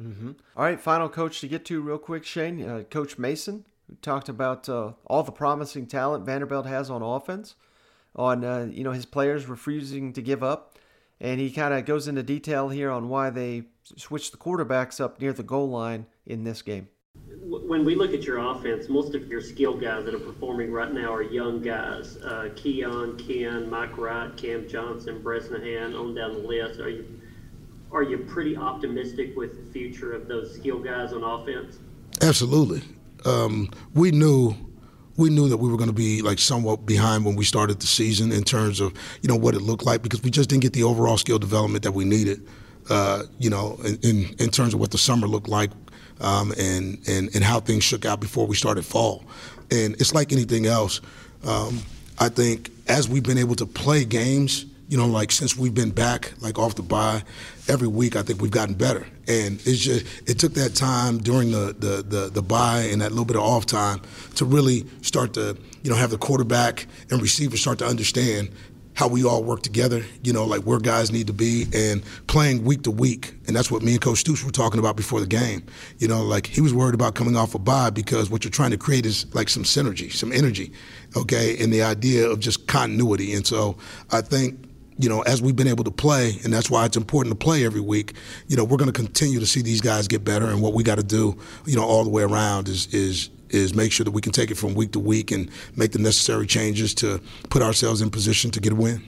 Mm-hmm. All right, final coach to get to real quick, Shane. Uh, coach Mason who talked about uh, all the promising talent Vanderbilt has on offense, on uh, you know his players refusing to give up, and he kind of goes into detail here on why they switched the quarterbacks up near the goal line in this game. when we look at your offense, most of your skill guys that are performing right now are young guys. Uh, Keon, Ken, Mike Wright, Cam Johnson, Bresnahan, on down the list. Are you are you pretty optimistic with the future of those skill guys on offense? Absolutely. Um, we knew we knew that we were going to be like somewhat behind when we started the season in terms of you know what it looked like because we just didn't get the overall skill development that we needed. Uh, you know, in, in in terms of what the summer looked like um, and and and how things shook out before we started fall. And it's like anything else. Um, I think as we've been able to play games, you know, like since we've been back, like off the bye, every week I think we've gotten better. And it's just it took that time during the the the, the bye and that little bit of off time to really start to you know have the quarterback and receivers start to understand how we all work together, you know, like where guys need to be and playing week to week. And that's what me and Coach Stoops were talking about before the game. You know, like he was worried about coming off a bye because what you're trying to create is like some synergy, some energy, okay, and the idea of just continuity. And so I think you know, as we've been able to play, and that's why it's important to play every week. You know, we're going to continue to see these guys get better, and what we got to do, you know, all the way around is is is make sure that we can take it from week to week and make the necessary changes to put ourselves in position to get a win.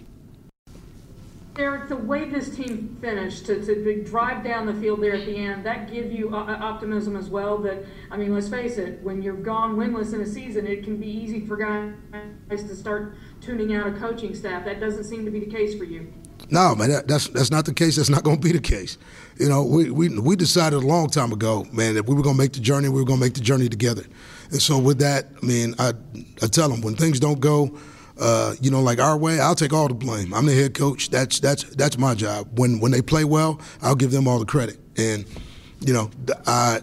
Derek, the way this team finished, to, to drive down the field there at the end, that give you uh, uh, optimism as well that, I mean, let's face it, when you're gone winless in a season, it can be easy for guys to start tuning out a coaching staff. That doesn't seem to be the case for you. No, man, that, that's that's not the case. That's not going to be the case. You know, we, we we decided a long time ago, man, that we were going to make the journey. We were going to make the journey together. And so with that, I mean, I I tell them when things don't go, uh, you know, like our way, I'll take all the blame. I'm the head coach. That's that's that's my job. When when they play well, I'll give them all the credit. And you know, I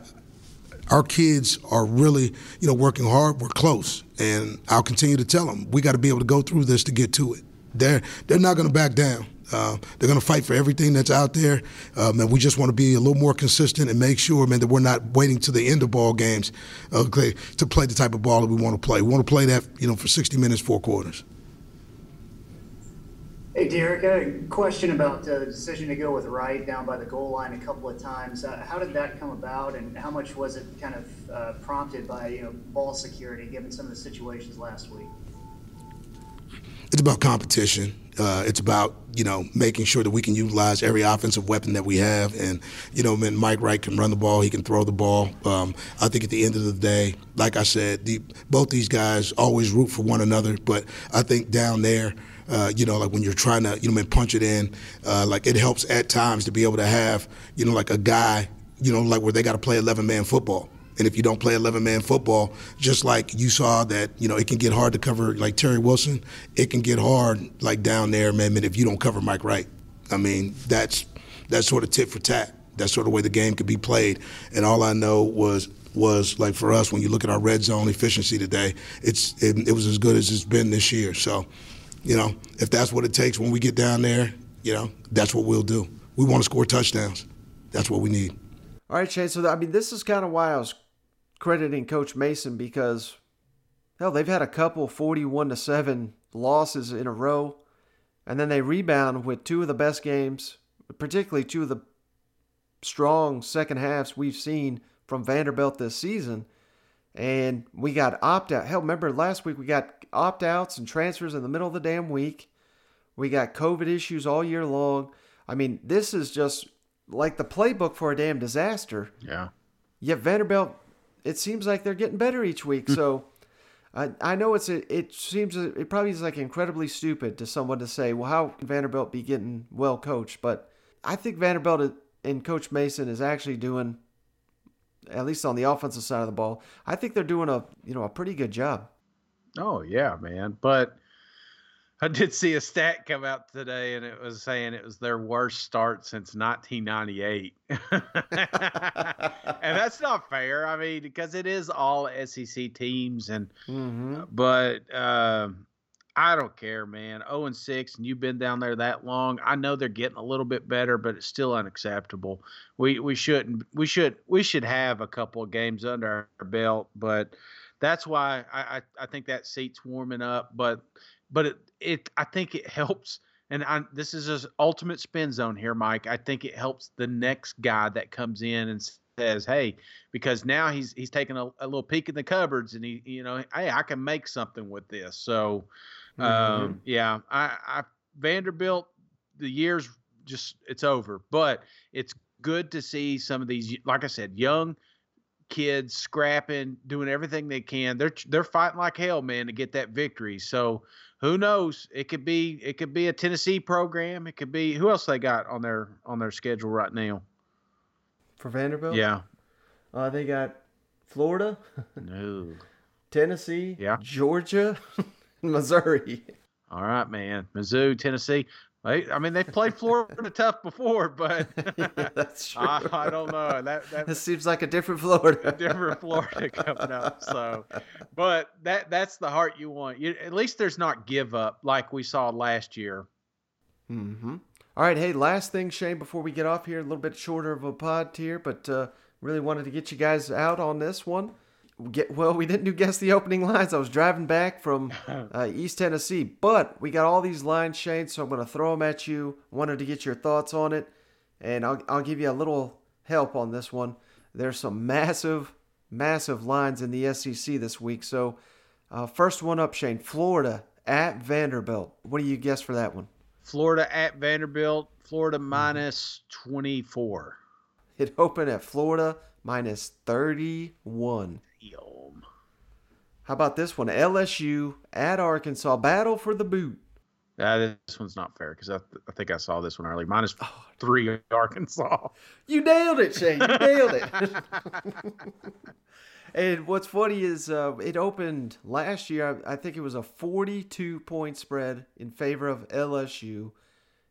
our kids are really, you know, working hard. We're close, and I'll continue to tell them we got to be able to go through this to get to it. They're they're not going to back down. Uh, they're going to fight for everything that's out there, um, and we just want to be a little more consistent and make sure, man, that we're not waiting to the end of ball games, okay, to play the type of ball that we want to play. We want to play that, you know, for 60 minutes, four quarters. Hey, Derek, a question about the decision to go with Wright down by the goal line a couple of times. Uh, how did that come about, and how much was it kind of uh, prompted by you know ball security, given some of the situations last week? It's about competition. Uh, it's about you know making sure that we can utilize every offensive weapon that we have, and you know, man, Mike Wright can run the ball, he can throw the ball. Um, I think at the end of the day, like I said, the, both these guys always root for one another, but I think down there. Uh, you know, like when you're trying to, you know, man, punch it in, uh, like it helps at times to be able to have, you know, like a guy, you know, like where they got to play 11 man football. And if you don't play 11 man football, just like you saw that, you know, it can get hard to cover like Terry Wilson, it can get hard like down there, man, if you don't cover Mike Wright. I mean, that's that's sort of tit for tat. That's sort of way the game could be played. And all I know was was like for us when you look at our red zone efficiency today, it's it, it was as good as it's been this year. So, you know, if that's what it takes when we get down there, you know, that's what we'll do. We want to score touchdowns. That's what we need. All right, Shane. So I mean, this is kind of why I was crediting Coach Mason because hell, they've had a couple 41 to 7 losses in a row and then they rebound with two of the best games, particularly two of the strong second halves we've seen from Vanderbilt this season. And we got opt out. Hell, remember last week we got opt outs and transfers in the middle of the damn week. We got COVID issues all year long. I mean, this is just like the playbook for a damn disaster. Yeah. Yet Vanderbilt it seems like they're getting better each week. Hmm. so I, I know it's a, it seems it probably is like incredibly stupid to someone to say, well, how can Vanderbilt be getting well coached? But I think Vanderbilt and Coach Mason is actually doing, at least on the offensive side of the ball, I think they're doing a you know a pretty good job. Oh yeah, man. But I did see a stat come out today, and it was saying it was their worst start since 1998, and that's not fair. I mean, because it is all SEC teams, and mm-hmm. but uh, I don't care, man. 0 and six, and you've been down there that long. I know they're getting a little bit better, but it's still unacceptable. We we shouldn't. We should we should have a couple of games under our belt, but that's why I, I, I think that seat's warming up. But but it, it I think it helps. And I, this is his ultimate spin zone here, Mike. I think it helps the next guy that comes in and says, "Hey," because now he's he's taking a, a little peek in the cupboards and he, you know, hey, I can make something with this. So, um, mm-hmm. yeah, I, I Vanderbilt, the year's just it's over, but it's good to see some of these, like I said, young kids scrapping, doing everything they can. They're they're fighting like hell, man, to get that victory. So who knows? It could be it could be a Tennessee program. It could be who else they got on their on their schedule right now. For Vanderbilt? Yeah. Uh, they got Florida. no. Tennessee. Yeah. Georgia. Missouri. All right, man. Mizzou, Tennessee. I mean, they've played Florida tough before, but yeah, that's true. I, I, don't know. That that seems like a different Florida. different Florida coming up. So, but that that's the heart you want. You, at least there's not give up like we saw last year. Hmm. All right. Hey, last thing, Shane, before we get off here, a little bit shorter of a pod here, but uh, really wanted to get you guys out on this one get well we didn't do guess the opening lines. I was driving back from uh, east tennessee but we got all these lines shane so i'm going to throw them at you. Wanted to get your thoughts on it and I'll, I'll give you a little help on this one. There's some massive massive lines in the sec this week so uh, first one up shane florida at vanderbilt. What do you guess for that one? Florida at vanderbilt florida minus 24 it opened at florida minus 31 how about this one? LSU at Arkansas. Battle for the boot. Uh, this one's not fair because I, th- I think I saw this one early. Minus oh, three Arkansas. You nailed it, Shane. You nailed it. and what's funny is uh, it opened last year. I, I think it was a 42 point spread in favor of LSU.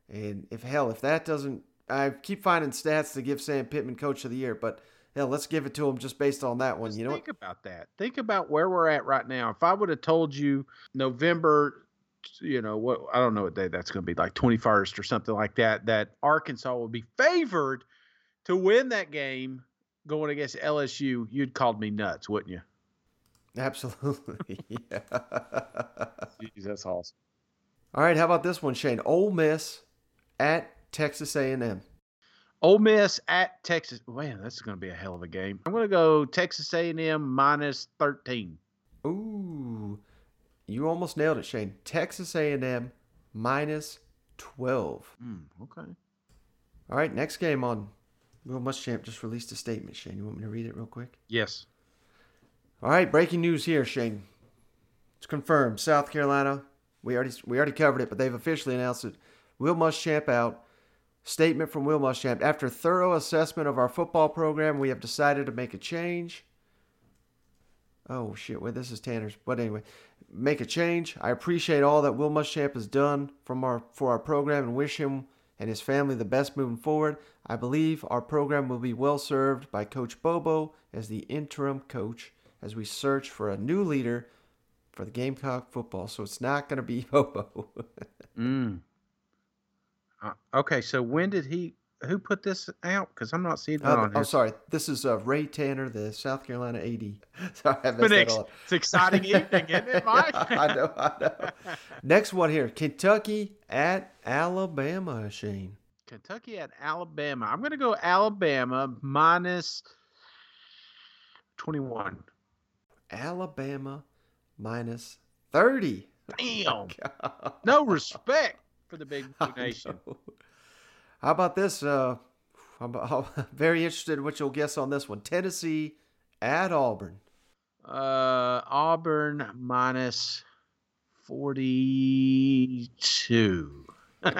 And if hell, if that doesn't, I keep finding stats to give Sam Pittman Coach of the Year, but yeah, let's give it to them just based on that one. Just you know, think what? about that. Think about where we're at right now. If I would have told you November, you know what? I don't know what day that's going to be, like twenty first or something like that. That Arkansas will be favored to win that game going against LSU. You'd called me nuts, wouldn't you? Absolutely. yeah. Jeez, that's awesome. All right, how about this one, Shane? Ole Miss at Texas A&M. Ole Miss at Texas. Man, that's going to be a hell of a game. I'm going to go Texas A&M minus 13. Ooh, you almost nailed it, Shane. Texas A&M minus 12. Mm, okay. All right, next game on Will Muschamp just released a statement, Shane. You want me to read it real quick? Yes. All right, breaking news here, Shane. It's confirmed. South Carolina, we already we already covered it, but they've officially announced it. Will Muschamp out. Statement from Will Muschamp. After thorough assessment of our football program, we have decided to make a change. Oh shit! Wait, this is Tanner's. But anyway, make a change. I appreciate all that Will Muschamp has done from our for our program and wish him and his family the best moving forward. I believe our program will be well served by Coach Bobo as the interim coach as we search for a new leader for the Gamecock football. So it's not going to be Bobo. mm. Uh, okay, so when did he? Who put this out? Because I'm not seeing that Uh, on. I'm sorry. This is uh, Ray Tanner, the South Carolina AD. Sorry, I messed that it's, exciting evening, isn't it, Mike? I know, I know. Next one here Kentucky at Alabama, Shane. Kentucky at Alabama. I'm going to go Alabama minus 21. Alabama minus 30. Damn. no respect for the big Blue nation. How about this? Uh, I'm, I'm very interested in what you'll guess on this one. Tennessee at Auburn. Uh, Auburn minus 42.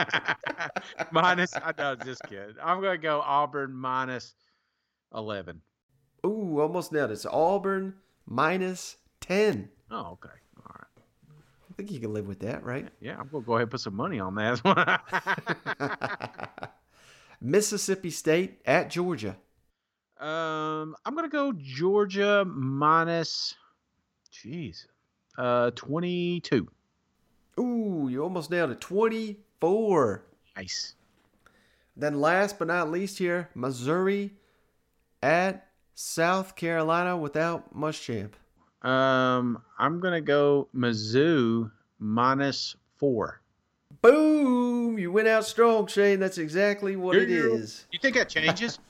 minus, I know, just kidding. I'm going to go Auburn minus 11. Ooh, almost nailed it. It's Auburn minus 10. Oh, okay. All right. I think you can live with that, right? Yeah, I'm to go ahead and put some money on that. Mississippi State at Georgia. um, I'm to go Georgia minus, jeez, uh, 22. Ooh, you're almost nailed it. 24. Nice. Then last but not least here, Missouri at South Carolina without Muschamp. Um, I'm going to go Mizzou minus four. Boom! You went out strong, Shane. That's exactly what it Yeah. is. You think that changes?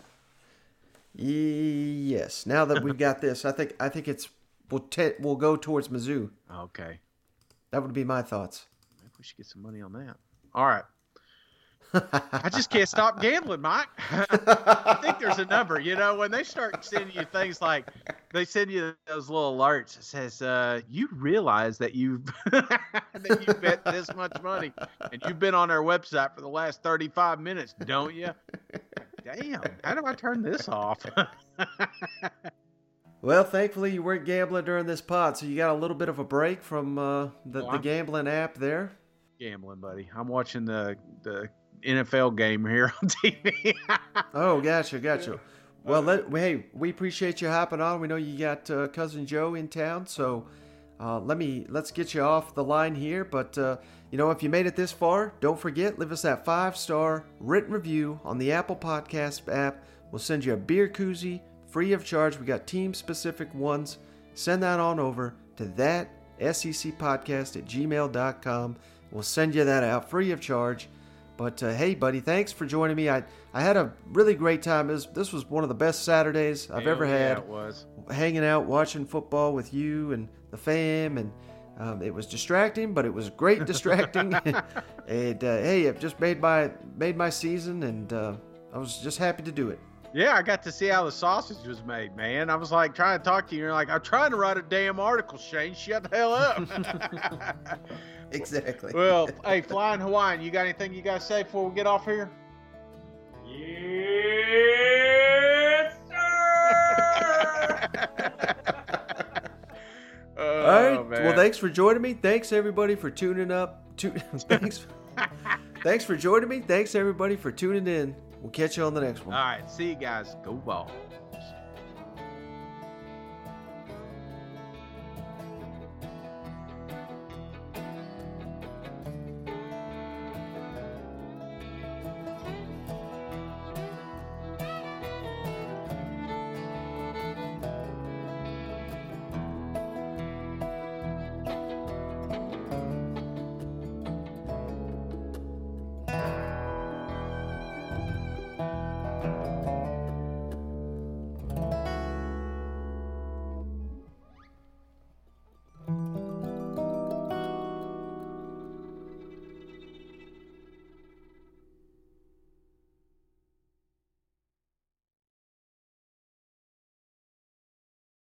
Yes. Now that we've got this, I think I think it's we'll te- we'll go towards Mizzou. okay. That would be my thoughts. Maybe we should get some money on that. All right. I just can't stop gambling, Mike. I think there's a number. You know, when they start sending you things like they send you those little alerts that says uh, you realize that you've that you bet this much money and you've been on our website for the last 35 minutes, don't you? Damn, how do I turn this off? Well, thankfully you weren't gambling during this pod, so you got a little bit of a break from uh, the, Well, the gambling app there. gambling, buddy. I'm watching the the NFL game here on TV. Oh, gotcha, gotcha. Well, let, hey, we appreciate you hopping on. We know you got uh, cousin Joe in town, so uh, let me let's get you off the line here. But uh, you know, if you made it this far, don't forget leave us that five star written review on the Apple Podcast app. We'll send you a beer koozie free of charge. We got team specific ones. Send that on over to that SEC podcast at gmail.com. We'll send you that out free of charge. But uh, hey, buddy, thanks for joining me. I, I had a really great time. This, this was one of the best Saturdays I've Hell ever yeah, had. it was. Hanging out, watching football with you and the fam. And um, it was distracting, but it was great distracting. and uh, hey, it just made my, made my season, and uh, I was just happy to do it. Yeah, I got to see how the sausage was made, man. I was like trying to talk to you. You're like, I'm trying to write a damn article, Shane. Shut the hell up. exactly. well, hey, Flying Hawaiian, you got anything you got to say before we get off here? Oh, All right. Oh, man. Well, thanks for joining me. Thanks everybody for tuning up. Tu- thanks. thanks for joining me. Thanks everybody for tuning in. We'll catch you on the next one. All right, see you guys. Go ball.